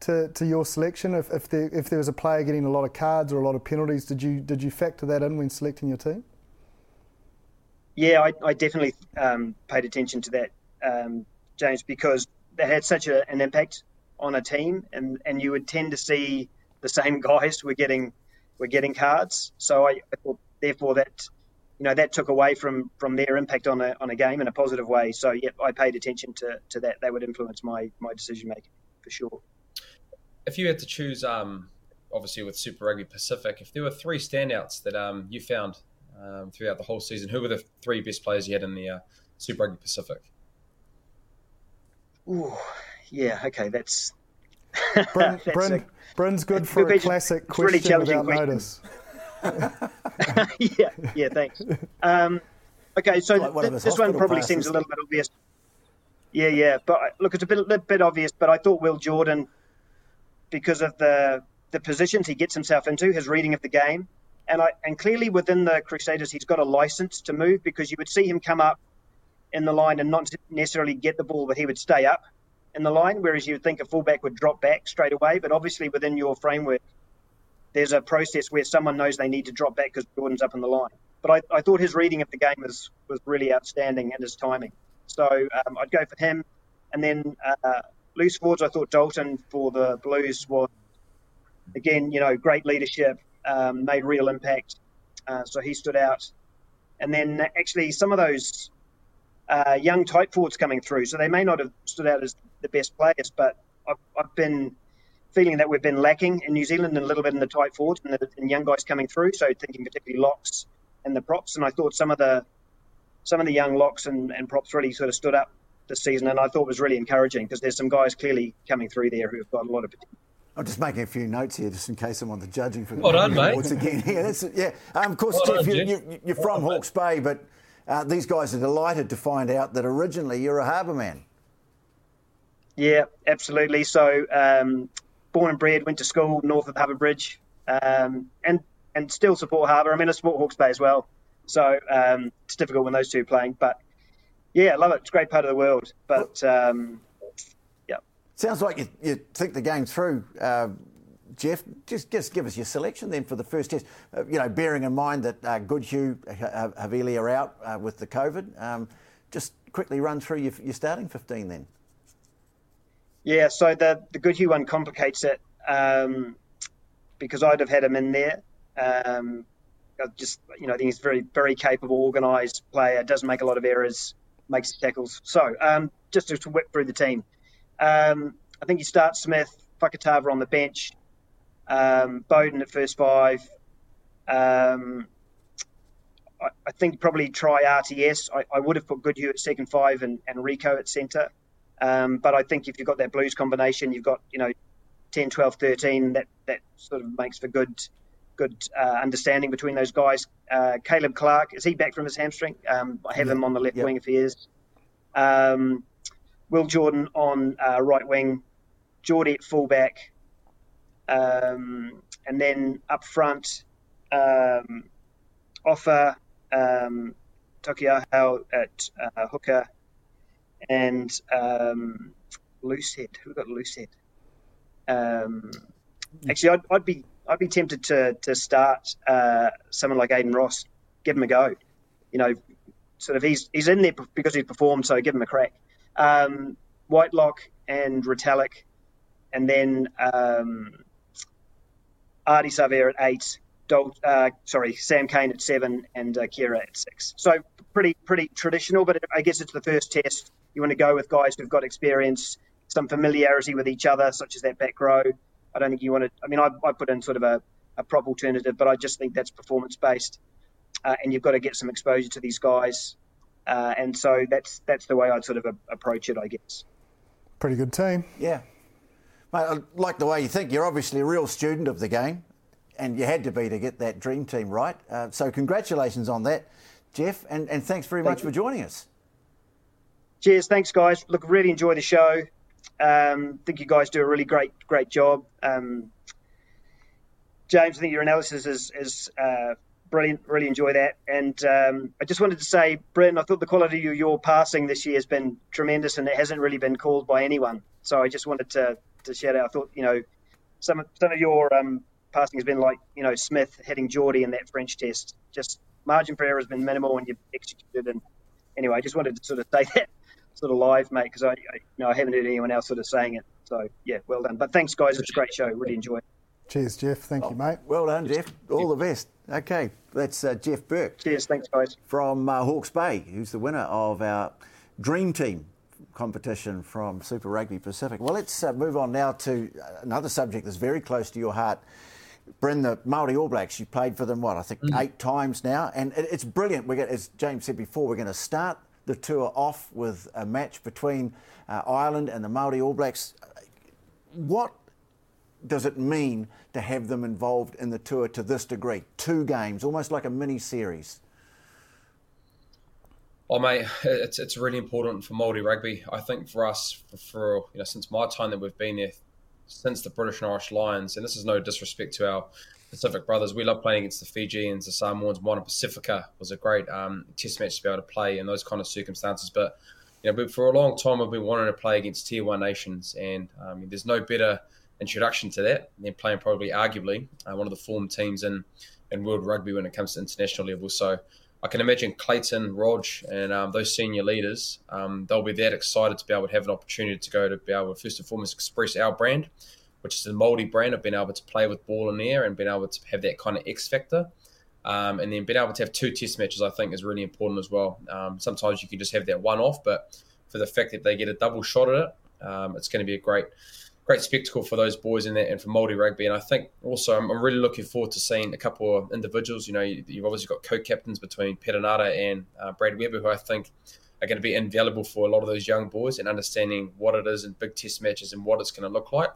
to, to your selection? If, if, there, if there was a player getting a lot of cards or a lot of penalties, did you, did you factor that in when selecting your team? Yeah, I, I definitely um, paid attention to that, um, James, because they had such a, an impact on a team, and, and you would tend to see the same guys were getting were getting cards. So I, I thought, therefore, that you know that took away from from their impact on a on a game in a positive way. So yeah, I paid attention to to that. That would influence my my decision making for sure. If you had to choose, um, obviously with Super Rugby Pacific, if there were three standouts that um, you found um, throughout the whole season, who were the three best players you had in the uh, Super Rugby Pacific? Ooh, yeah, okay, that's. Bryn, that's Bryn, a, Bryn's good for a classic question really without question. notice. yeah, yeah, thanks. Um, okay, so like th- this one probably passes. seems a little bit obvious. Yeah, yeah, but look, it's a bit, a bit obvious. But I thought Will Jordan, because of the the positions he gets himself into, his reading of the game, and I and clearly within the Crusaders, he's got a license to move because you would see him come up in the line and not necessarily get the ball, but he would stay up in the line, whereas you would think a fullback would drop back straight away. But obviously, within your framework, there's a process where someone knows they need to drop back because Jordan's up in the line. But I, I, thought his reading of the game was, was really outstanding and his timing. So um, I'd go for him. And then uh, loose forwards, I thought Dalton for the Blues was, again, you know, great leadership, um, made real impact. Uh, so he stood out. And then actually some of those uh, young tight forwards coming through. So they may not have stood out as the best players, but I've, I've been feeling that we've been lacking in New Zealand and a little bit in the tight forwards and, the, and young guys coming through. So thinking particularly locks and the props, and I thought some of the some of the young locks and, and props really sort of stood up this season, and I thought was really encouraging because there's some guys clearly coming through there who have got a lot of potential. I'm just making a few notes here, just in case someone the judging for well done, awards again. Yeah, that's, yeah. Um, of course, well Jeff, done, you, are from well Hawke's Bay, but uh, these guys are delighted to find out that originally you're a harbour man. Yeah, absolutely. So um, born and bred, went to school north of Harbour Bridge, um, and and still support Harbour. I mean, I support Hawke's Bay as well. So um, it's difficult when those two are playing, but yeah, I love it. It's a great part of the world. But um, yeah, sounds like you, you think the game through. Uh, Jeff, just, just give us your selection then for the first test. Uh, you know, bearing in mind that uh, Goodhue, Havili are out uh, with the COVID. Um, just quickly run through your, your starting 15 then. Yeah, so the the Goodhue one complicates it um, because I'd have had him in there. Um, just you know, I think he's very very capable, organised player. Doesn't make a lot of errors, makes tackles. So um, just to, whip through the team, um, I think you start Smith, Fakatava on the bench, um, Beauden at first five. Um, I, I, think probably try RTS. I, I, would have put Goodhue at second five and, and Rieko at centre. Um, but I think if you've got that Blues combination, you've got you know 10, 12, 13. That that sort of makes for good good uh, understanding between those guys. Uh, Caleb Clarke is he back from his hamstring? Um, I have him on the left wing if he is. Um, Will Jordan on uh, right wing, Jordie at fullback, um, and then up front, um, Offa um, at uh, hooker, and um, Loosehead. Who got Loosehead? Um, actually, I'd, I'd, be I'd be tempted to to start uh, someone like Aidan Ross. Give him a go. You know, sort of he's he's in there because he's performed, so give him a crack. Um, Whitelock and Retallick, and then um, Savea at eight, Dol- uh, sorry, Sam Cane at seven, and uh, Kira at six. So pretty pretty traditional, but I guess it's the first test. You want to go with guys who've got experience, some familiarity with each other, such as that back row. I don't think you want to. I mean, I, I put in sort of a, a prop alternative, but I just think that's performance based, uh, and you've got to get some exposure to these guys, uh, and so that's that's the way I'd sort of a, approach it, I guess. Pretty good team. Yeah. Mate, I like the way you think. You're obviously a real student of the game, and you had to be to get that dream team right. Uh, so, congratulations on that, Jeff, and, and thanks very Thank much you. for joining us. Cheers. Thanks, guys. Look, really enjoy the show. Um, think you guys do a really great, great job. Um, James, I think your analysis is, is uh, brilliant. Really enjoy that. And um, I just wanted to say, Brendan, I thought the quality of your passing this year has been tremendous, and it hasn't really been called by anyone. So I just wanted to to shout out. I thought, you know, some some of your um, passing has been like, you know, Smith hitting Jordie in that French test. Just margin for error has been minimal, and you've executed. And anyway, I just wanted to sort of say that sort of live, mate, because I, I, you know, I haven't heard anyone else sort of saying it. So yeah, well done. But thanks, guys. It's a great show. Really enjoyed. it. Cheers, Jeff. Thank oh, you, mate. Well done, Jeff. All the best. Okay, that's uh, Jeff Burke. Cheers. Thanks, guys. From uh, Hawke's Bay, who's the winner of our Dream Team competition from Super Rugby Pacific. Well, let's uh, move on now to another subject that's very close to your heart. Bryn, the Māori All Blacks, you played for them, what, I think mm. eight times now, and it, it's brilliant. We're gonna, as James said before, we're going to start the tour off with a match between uh, Ireland and the Maori All Blacks. What does it mean to have them involved in the tour to this degree? Two games, almost like a mini series. Oh mate, it's it's really important for Māori rugby. I think for us, for, for, you know, since my time that we've been there, since the British and Irish Lions, and this is no disrespect to our Pacific brothers, we love playing against the Fijians, the Samoans. Moana Pacifica was a great um, test match to be able to play in those kind of circumstances. But you know, for a long time, we've been wanting to play against Tier One nations, and um, there's no better introduction to that than playing probably arguably uh, one of the form teams in in world rugby when it comes to international level. So I can imagine Clayton, Rog, and um, those senior leaders, um, they'll be that excited to be able to have an opportunity to go to be able to first and foremost express our brand, which is the Māori brand of being able to play with ball in the air and being able to have that kind of X factor. Um, and then being able to have two test matches, I think, is really important as well. Um, sometimes you can just have that one off, but for the fact that they get a double shot at it, um, it's going to be a great great spectacle for those boys in that and for Māori rugby. And I think also I'm, I'm, really looking forward to seeing a couple of individuals. You know, you, have obviously got co-captains between Perenara and uh, Brad Weber, who I think are going to be invaluable for a lot of those young boys and understanding what it is in big test matches and what it's going to look like,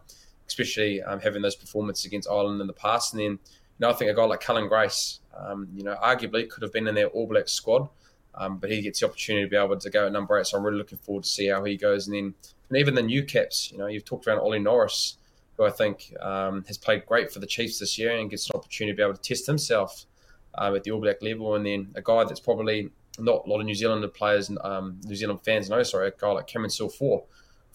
especially um, having those performances against Ireland in the past. And then, you know, I think a guy like Cullen Grace, um, you know, arguably could have been in their All Black squad. Um, but he gets the opportunity to be able to go at number eight. So I'm really looking forward to see how he goes. And then and even the new caps. You know, you've talked around Ollie Norris, who I think um, has played great for the Chiefs this year and gets an opportunity to be able to test himself um, at the All Black level. And then a guy that's probably not a lot of New Zealand players, um, New Zealand fans know, sorry, a guy like Cameron Suafoa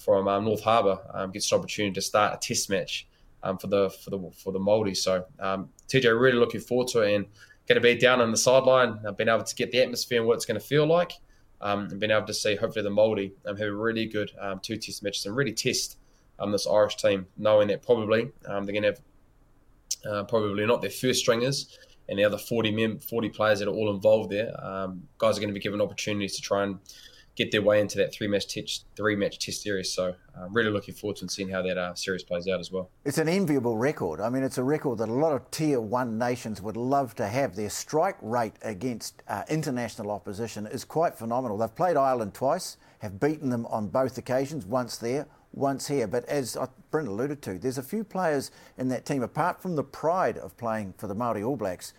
from um, North Harbour um, gets an opportunity to start a test match um, for the for the for the Māori. So TJ, really looking forward to it and going to be down on the sideline, uh, being able to get the atmosphere and what it's going to feel like um, and being able to see hopefully the Māori um, have a really good um, two test matches and really test um, this Irish team, knowing that probably um, they're going to have uh, probably not their first stringers and the other 40 men, 40 players that are all involved there. Um, guys are going to be given opportunities to try and get their way into that three match test, three match test series. So uh, really looking forward to seeing how that uh, series plays out as well. It's an enviable record. I mean, it's a record that a lot of tier one nations would love to have. Their strike rate against uh, international opposition is quite phenomenal. They've played Ireland twice, have beaten them on both occasions, once there, once here. But as Brent alluded to, there's a few players in that team, apart from the pride of playing for the Māori All Blacks,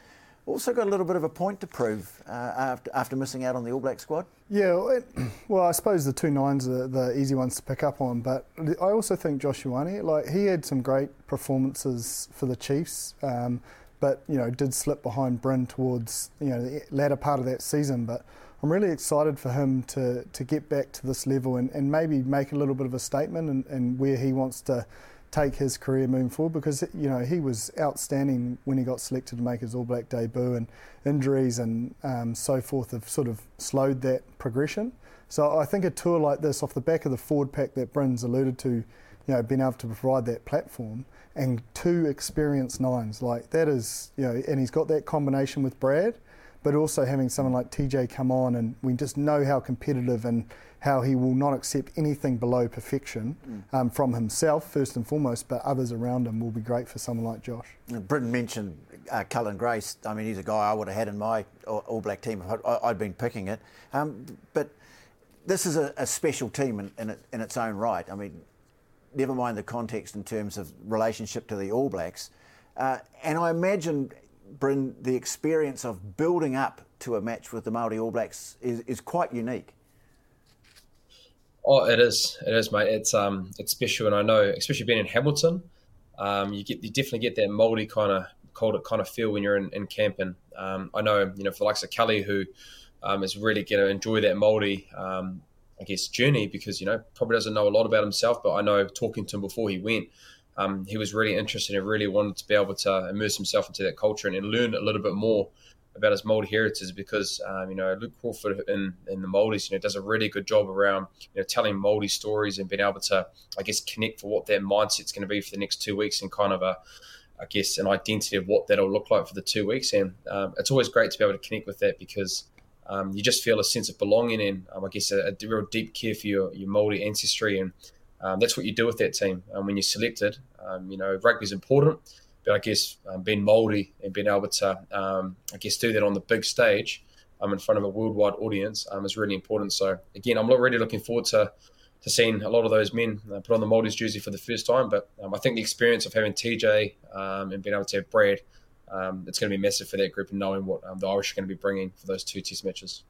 also got a little bit of a point to prove uh, after, after missing out on the All Black squad. Yeah, well, I suppose the two nines are the easy ones to pick up on, but I also think Josh like he had some great performances for the Chiefs, um, but you know did slip behind Bryn towards you know the latter part of that season. But I'm really excited for him to to get back to this level and, and maybe make a little bit of a statement and, and where he wants to take his career moving forward because you know he was outstanding when he got selected to make his All Black debut, and injuries and um, so forth have sort of slowed that progression. So I think a tour like this, off the back of the forward pack that Bryn's alluded to, you know, been able to provide that platform and two experienced nines. Like that is, you know, and he's got that combination with Brad, but also having someone like TJ come on and we just know how competitive and how he will not accept anything below perfection mm. um, from himself, first and foremost, but others around him will be great for someone like Josh. Britton mentioned uh, Cullen Grace. I mean, he's a guy I would have had in my All Black team if I'd been picking it. Um, but this is a, a special team in, in, it, in its own right. I mean, never mind the context in terms of relationship to the All Blacks. Uh, and I imagine, Bryn, the experience of building up to a match with the Māori All Blacks is, is quite unique. Oh, it is. It is, mate. It's um, it's special, and I know, especially being in Hamilton, um, you get you definitely get that Māori kind of cold kind of feel when you're in, in camp. And um, I know, you know, for the likes of Kelly, who um, is really going to enjoy that Māori, um, I guess, journey because, you know, probably doesn't know a lot about himself, but I know talking to him before he went, um, he was really interested and really wanted to be able to immerse himself into that culture and, and learn a little bit more about his Māori heritage because, um, you know, Luke Crawford in, in the Māoris, you know, does a really good job around, you know, telling Māori stories and being able to, I guess, connect for what their mindset's going to be for the next two weeks and kind of a, I guess, an identity of what that'll look like for the two weeks. And um, it's always great to be able to connect with that because um, you just feel a sense of belonging and um, I guess a, a, real deep care for your, your ancestry. And um, that's what you do with that team um, when you're selected. Um, you know, rugby is important, but I guess um, being Māori and being able to, I guess, do that on the big stage um, in front of a worldwide audience is really important. So, again, I'm really looking forward to to seeing a lot of those men uh, put on the Māoris jersey for the first time. But I think the experience of having TJ and being able to have Brad – um, it's going to be massive for that group and knowing what um, the Irish are going to be bringing for those two test matches.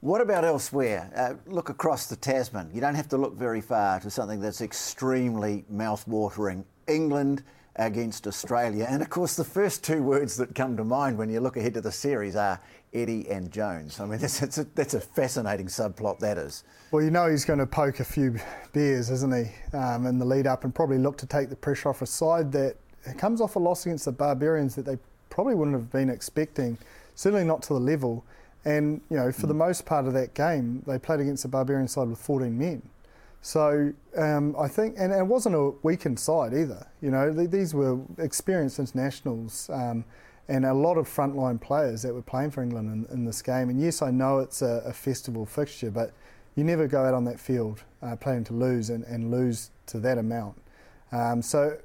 What about elsewhere? Uh, look across the Tasman. You don't have to look very far to something that's extremely mouth-watering. England against Australia. And of course, the first two words that come to mind when you look ahead to the series are Eddie and Jones. I mean, that's, that's, a, that's a fascinating subplot, that is. Well, you know he's going to poke a few beers, isn't he, um, in the lead up and probably look to take the pressure off a side that comes off a loss against the Barbarians that they probably wouldn't have been expecting, certainly not to the level. And, you know, for mm. the most part of that game, they played against the Barbarian side with 14 men. So um, I think, and it wasn't a weakened side either. You know, these were experienced internationals um, and a lot of frontline players that were playing for England in, in this game. And yes, I know it's a, a, festival fixture, but you never go out on that field uh, to lose and, and lose to that amount. Um, so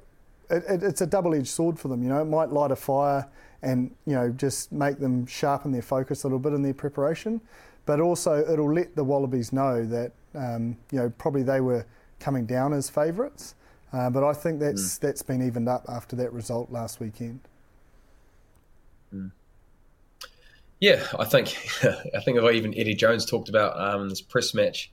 it, it, it's a double-edged sword for them. You know, it might light a fire and you know just make them sharpen their focus a little bit in their preparation, but also it'll let the Wallabies know that um, you know probably they were coming down as favourites. Uh, but I think that's mm. that's been evened up after that result last weekend. Mm. Yeah, I think I think even Eddie Jones talked about um, this press match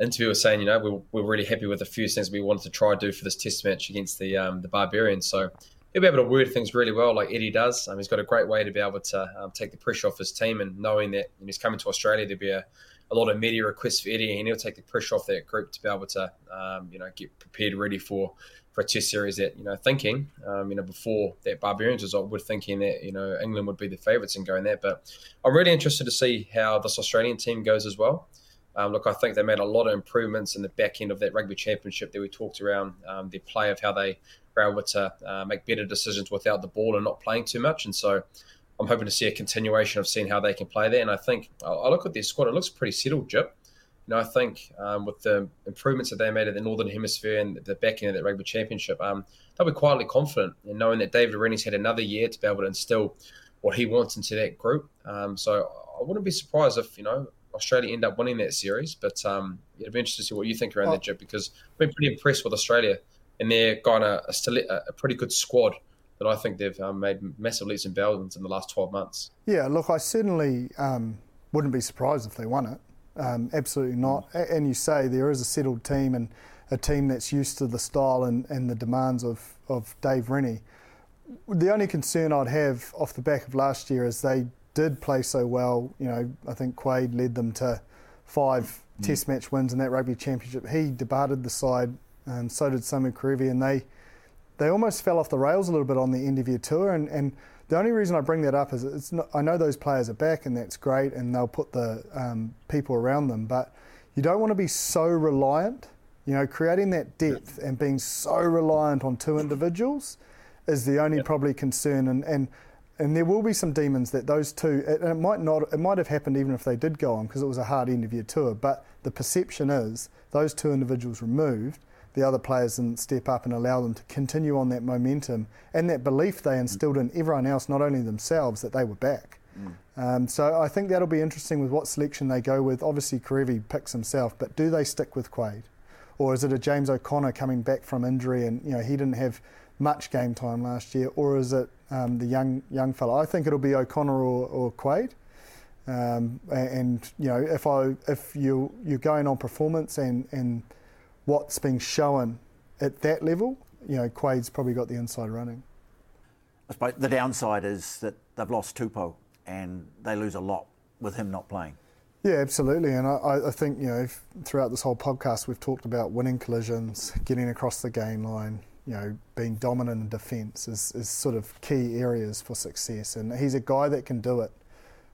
interview was saying, you know, we're, we're really happy with a few things we wanted to try and do for this test match against the um, the Barbarians. So he'll be able to word things really well, like Eddie does. Um, he's got a great way to be able to um, take the pressure off his team, and knowing that when he's coming to Australia, there'll be a, a lot of media requests for Eddie, and he'll take the pressure off that group to be able to, um, you know, get prepared, ready for for a test series. That you know, thinking, um, you know, before that Barbarians result, we're thinking that you know England would be the favourites in going there. But I'm really interested to see how this Australian team goes as well. Um, look, I think they made a lot of improvements in the back end of that rugby championship that we talked around um, their play of how they were able to uh, make better decisions without the ball and not playing too much. And so I'm hoping to see a continuation of seeing how they can play there. And I think I look at their squad; it looks pretty settled, Jip. You know, I think um, with the improvements that they made in the Northern Hemisphere and the back end of that rugby championship, um, they'll be quietly confident in knowing that David Rennie's had another year to be able to instill what he wants into that group. Um, so I wouldn't be surprised if you know Australia end up winning that series. But um, it'd be interesting to see what you think around oh. that, Jip, because I've been pretty impressed with Australia, and they're got a, a, a pretty good squad that I think they've um, made massive leaps and bounds in the last 12 months. Yeah, look, I certainly um, wouldn't be surprised if they won it. Um, absolutely not. Mm. And you say there is a settled team and a team that's used to the style and, and the demands of, of Dave Rennie. The only concern I'd have off the back of last year is they did play so well, you know, I think Quade led them to five mm. Test match wins in that rugby championship. He departed the side, and so did Samu Kerevi, and they they almost fell off the rails a little bit on the end of your tour. And, and the only reason I bring that up is it's not, I know those players are back, and that's great, and they'll put the um, people around them, but you don't want to be so reliant You know, creating that depth and being so reliant on two individuals is the only probably concern. And, and and there will be some demons that those two. And it might not. It might have happened even if they did go on because it was a hard end of year tour. But the perception is those two individuals removed, the other players didn't step up and allow them to continue on that momentum and that belief they instilled in everyone else, not only themselves, that they were back. Mm. Um, so I think that'll be interesting with what selection they go with. Obviously, Kerevi picks himself, but do they stick with Quade? Or is it a James O'Connor coming back from injury and you know he didn't have much game time last year, or is it um, the young young fellow? I think it'll be O'Connor or, or Quade. Um, and you know, if I if you you're going on performance and and what's being shown at that level, you know, Quade's probably got the inside running. I suppose the downside is that they've lost Tupou and they lose a lot with him not playing. Yeah, absolutely. And I, I think, you know, throughout this whole podcast, we've talked about winning collisions, getting across the game line, you know, being dominant in defence is, is sort of key areas for success. And he's a guy that can do it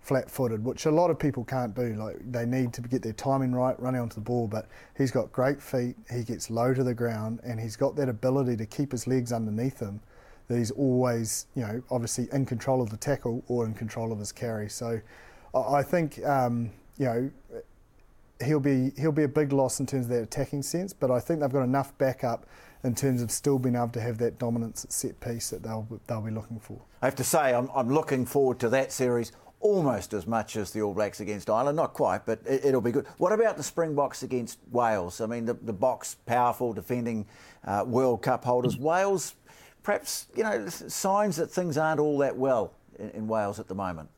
flat footed, which a lot of people can't do. Like they need to get their timing right, running onto the ball, but he's got great feet, he gets low to the ground, and he's got that ability to keep his legs underneath him that he's always, you know, obviously in control of the tackle or in control of his carry. So I think, um, you know, he'll be he'll be a big loss in terms of that attacking sense, but I think they've got enough backup in terms of still being able to have that dominance at set piece that they'll they'll be looking for. I have to say, I'm, I'm looking forward to that series almost as much as the All Blacks against Ireland. Not quite, but it, will be good. What about the Springboks against Wales? I mean, the, the Boks, powerful, defending uh, World Cup holders. Wales, perhaps, you know, signs that things aren't all that well in, in Wales at the moment.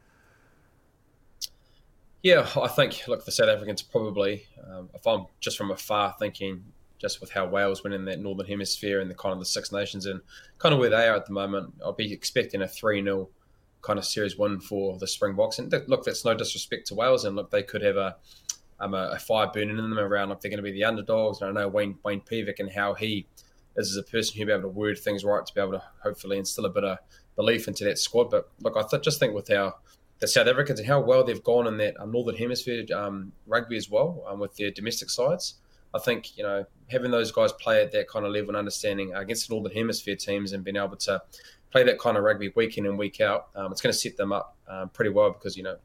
Yeah, I think, look, the South Africans probably, um, if I'm just from afar thinking, just with how Wales went in that Northern Hemisphere and the kind of the Six Nations and kind of where they are at the moment, I'll be expecting a 3 0 kind of series one for the Springboks. And look, that's no disrespect to Wales, and look, they could have a um, a, a fire burning in them around like they're going to be the underdogs. And I know Wayne Wayne Pivac and how he is as a person who'll be able to word things right to be able to hopefully instill a bit of belief into that squad. But look, I th- just think with how the South Africans and how well they've gone in that um, Northern Hemisphere um, rugby as well um, with their domestic sides. I think you know having those guys play at that kind of level and understanding against the Northern Hemisphere teams and being able to play that kind of rugby week in and week out, um, it's going to set them up um, pretty well because you know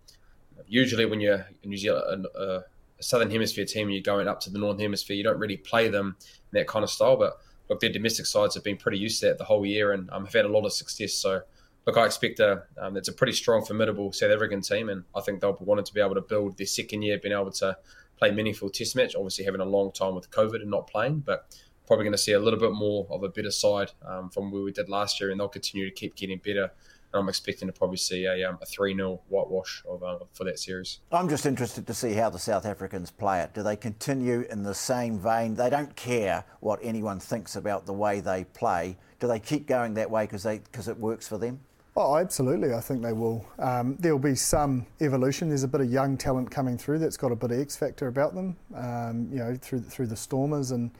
usually when you're in New Zealand, uh, a Southern Hemisphere team, you're going up to the Northern Hemisphere, you don't really play them in that kind of style. But look, their domestic sides have been pretty used to that the whole year and um, have had a lot of success. So look, I expect a um, it's a pretty strong, formidable South African team, and I think they'll be wanting to be able to build their second year, being able to play meaningful Test match. Obviously, having a long time with COVID and not playing, but probably going to see a little bit more of a better side um, from where we did last year, and they'll continue to keep getting better. And I'm expecting to probably see a, um, a 3 0 whitewash of, uh, for that series. I'm just interested to see how the South Africans play it. Do they continue in the same vein? They don't care what anyone thinks about the way they play. Do they keep going that way because it works for them? Oh, absolutely. I think they will. Um, there'll be some evolution. There's a bit of young talent coming through that's got a bit of X factor about them. Um, you know, through through the Stormers and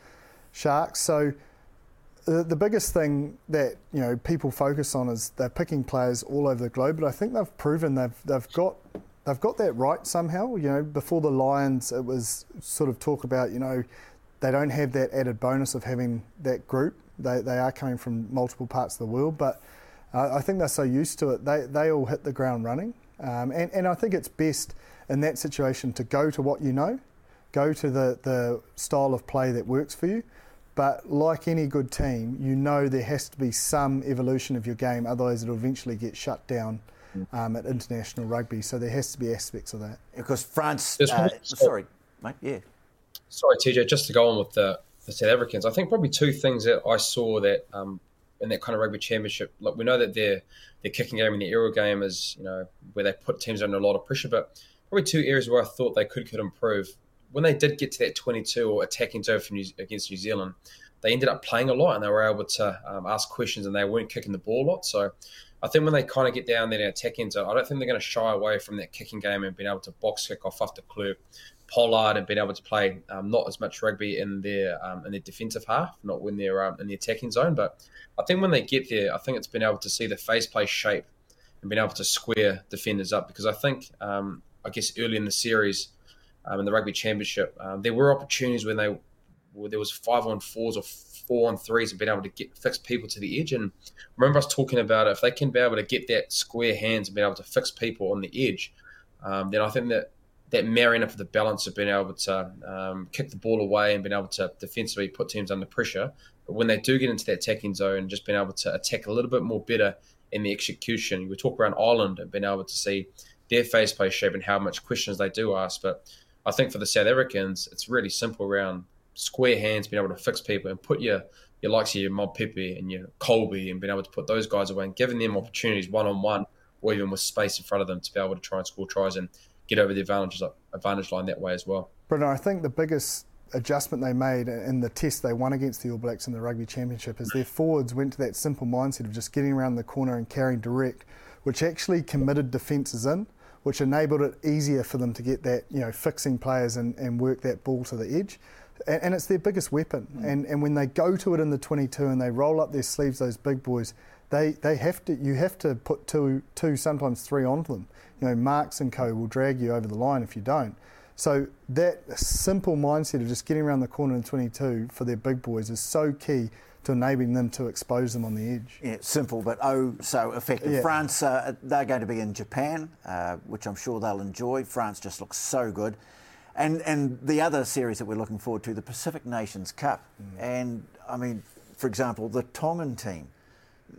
Sharks. So the, the biggest thing that you know people focus on is they're picking players all over the globe, but I think they've proven they've they've got they've got that right somehow. You know, before the Lions, it was sort of talk about you know they don't have that added bonus of having that group. They they are coming from multiple parts of the world, but uh, I think they're so used to it. They they all hit the ground running, um, and and I think it's best in that situation to go to what you know, go to the the style of play that works for you but like any good team, you know there has to be some evolution of your game, otherwise it'll eventually get shut down um, at international rugby. So there has to be aspects of that. Because France, uh, sorry, mate, yeah. Sorry, TJ, just to go on with the, the South Africans, I think probably two things that I saw that um, in that kind of rugby championship. Look, we know that their their kicking game and the aerial game is you know where they put teams under a lot of pressure, but probably two areas where I thought they could could improve when they did get to that 22 or attacking zone New, against New Zealand, they ended up playing a lot and they were able to um, ask questions and they weren't kicking the ball a lot. So I think when they kind of get down there and attack zone, I don't think they're going to shy away from that kicking game and being able to box kick off Faf de Klerk, Pollard, and being able to play um, not as much rugby in their um, in their defensive half, not when they're um, in the attacking zone. But I think when they get there, I think it's been able to see the phase play shape and being able to square defenders up because I think um, I guess early in the series um, in the rugby championship. Um, there were opportunities when they there was five on fours or four on threes and being able to get fix people to the edge. And remember us talking about it, if they can be able to get that square hands and be able to fix people on the edge, um, then I think that that marrying up of the balance of being able to um, kick the ball away and being able to defensively put teams under pressure. But when they do get into that attacking zone, just being able to attack a little bit more better in the execution. We talk around Ireland and being able to see their phase play shape and how much questions they do ask. But I think for the South Africans, it's really simple around square hands, being able to fix people and put your your likes of your Mapimpi and your Kolbe and being able to put those guys away and giving them opportunities one on one or even with space in front of them to be able to try and score tries and get over the advantage, advantage line that way as well. Brendan, I think the biggest adjustment they made in the test they won against the All Blacks in the Rugby Championship is their forwards went to that simple mindset of just getting around the corner and carrying direct, which actually committed defences in, which enabled it easier for them to get that, you know, fixing players and, and work that ball to the edge and, and it's their biggest weapon. Mm. And and when they go to it in the 22 and they roll up their sleeves, those big boys, they they have to you have to put two two sometimes three onto them. You know, Marx and Co will drag you over the line if you don't. So that simple mindset of just getting around the corner in 22 for their big boys is so key to enabling them to expose them on the edge. Yeah, simple, but oh so effective. Yeah. France, uh, they're going to be in Japan, uh, which I'm sure they'll enjoy. France just looks so good. And, and the other series that we're looking forward to, the Pacific Nations Cup. Mm. And I mean, for example, the Tongan team,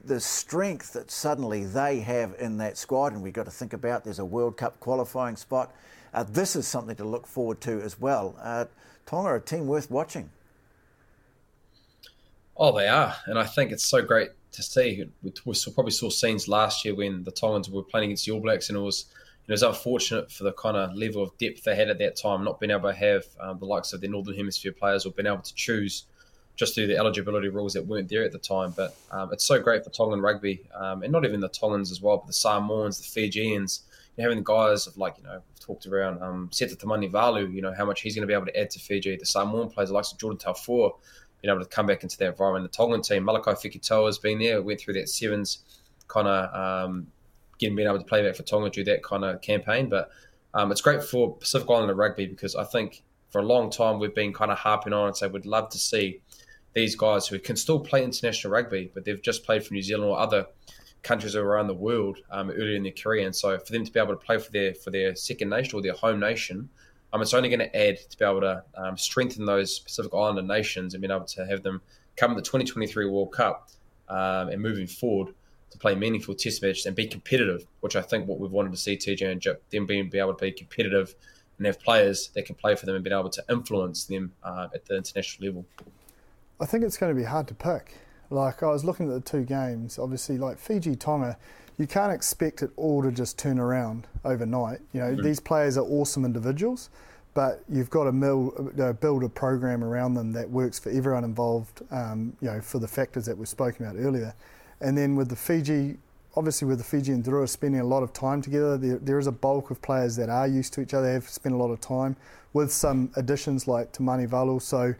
the strength that suddenly they have in that squad, and we've got to think about there's a World Cup qualifying spot. Uh, this is something to look forward to as well. Uh, Tonga a team worth watching. Oh, they are. And I think it's so great to see. We, we probably saw scenes last year when the Tongans were playing against the All Blacks, and it was it was unfortunate for the kind of level of depth they had at that time, not being able to have um, the likes of the Northern Hemisphere players or being able to choose just through the eligibility rules that weren't there at the time. But um, it's so great for Tongan rugby, um, and not even the Tongans as well, but the Samoans, the Fijians, you know, having the guys of like, you know, we've talked around um, Seta Tamanivalu, you know, how much he's going to be able to add to Fiji. The Samoan players, like Jordan Taufua, being able to come back into that environment. The Tongan team, Malakai Fekitoa has been there, went through that sevens kind of um, again being able to play back for Tonga do that kind of campaign. But um, it's great for Pacific Islander rugby because I think for a long time we've been kind of harping on and say we'd love to see these guys who can still play international rugby, but they've just played for New Zealand or other countries around the world um, earlier in their career, and so for them to be able to play for their for their second nation or their home nation, um, it's only going to add to be able to um, strengthen those Pacific Islander nations and being able to have them come to the 2023 World Cup um, and moving forward to play meaningful test matches and be competitive, which I think what we've wanted to see TJ and Jip, them being be able to be competitive and have players that can play for them and be able to influence them uh, at the international level. I think it's going to be hard to pick. Like I was looking at the two games, obviously like Fiji Tonga, you can't expect it all to just turn around overnight. You know, mm-hmm. these players are awesome individuals, but you've got to build, uh, build a program around them that works for everyone involved. Um, you know, for the factors that we've spoken about earlier. And then with the Fiji, obviously with the Fijian Drua spending a lot of time together, there, there is a bulk of players that are used to each other, have spent a lot of time with some additions like Tamanivalu. So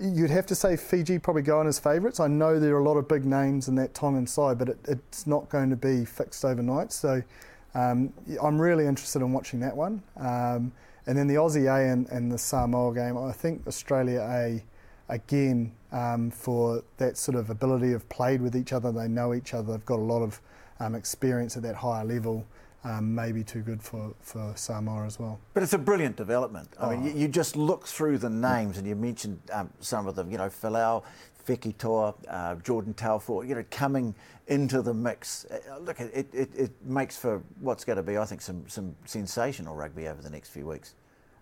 you'd have to say Fiji probably go on as favourites. I know there are a lot of big names in that Tongan side, but it, it's not going to be fixed overnight. So um, I'm really interested in watching that one. Um, and then the Aussie A and, and the Samoa game, I think Australia A again um, for that sort of ability of played with each other. They know each other. They've got a lot of um, experience at that higher level. Um, maybe too good for, for Samoa as well. But it's a brilliant development. I oh. mean, you, you, just look through the names and you mentioned um, some of them, you know, Folau, Fekitoa, uh, Jordan Taufua, you know, coming into the mix. Uh, look, it, it, it makes for what's going to be, I think, some, some sensational rugby over the next few weeks.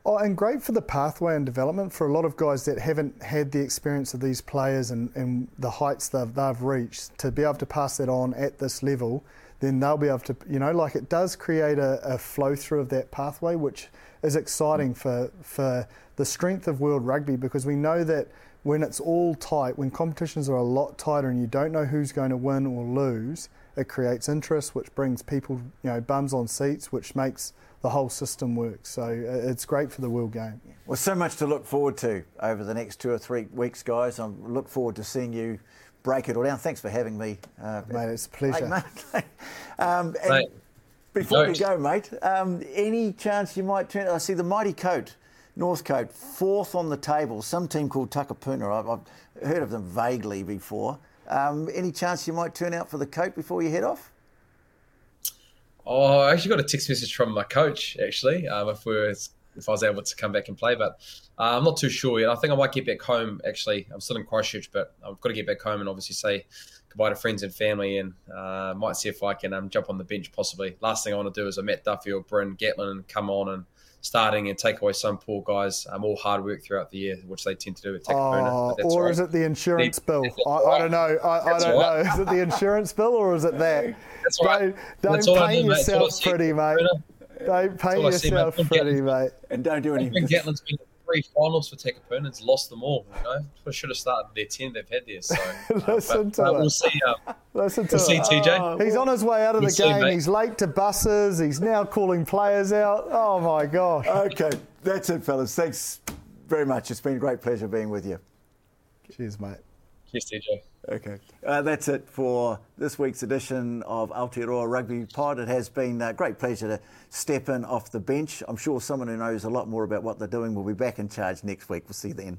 Oh, and great for the pathway and development for a lot of guys that haven't had the experience of these players and, and the heights they've, they've reached to be able to pass that on at this level. Then they'll be able to, you know, like it does create a, a flow through of that pathway, which is exciting for for the strength of world rugby because we know that when it's all tight, when competitions are a lot tighter and you don't know who's going to win or lose, it creates interest, which brings people, you know, bums on seats, which makes the whole system work. So uh, it's great for the world game. Well, so much to look forward to over the next two or three weeks, guys. I look forward to seeing you break it all down. Thanks for having me, uh, mate. It's a pleasure. Mate, um, mate. Before no. we go, mate, um, any chance you might turn? I see the mighty coat Northcote, fourth on the table. Some team called Takapuna. I've, I've heard of them vaguely before. Um, any chance you might turn out for the coat before you head off? Oh, I actually got a text message from my coach actually. Um, if we were, if I was able to come back and play, but uh, I'm not too sure yet. I think I might get back home. Actually, I'm still in Christchurch, but I've got to get back home and obviously say goodbye to friends and family, and uh, might see if I can um, jump on the bench possibly. Last thing I want to do is a Matt Duffy or Bryn Gatland and come on and starting and take away some poor guys um, all hard work throughout the year, which they tend to do at Takapuna. Oh, or right. is it the insurance bill? I, I, don't know. I, I don't right. know. Is it the insurance bill or is it that? That's right. Don't, don't paint yourself pretty, mate. Don't paint yourself pretty, mate. And don't do anything three finals for Tekapunans, lost them all. You know, I should have started their ten they've had there. So listen to but, uh, we'll see. Um, listen to we'll see, TJ. Oh, he's on his way out of the game. he's late to buses. He's now calling players out. Oh my gosh. Okay, that's it, fellas. Thanks very much. It's been a great pleasure being with you. Cheers, mate. Cheers, TJ. Okay. Uh, that's it for this week's edition of Aotearoa Rugby Pod. It has been a great pleasure to step in off the bench. I'm sure someone who knows a lot more about what they're doing will be back in charge next week. We'll see you then.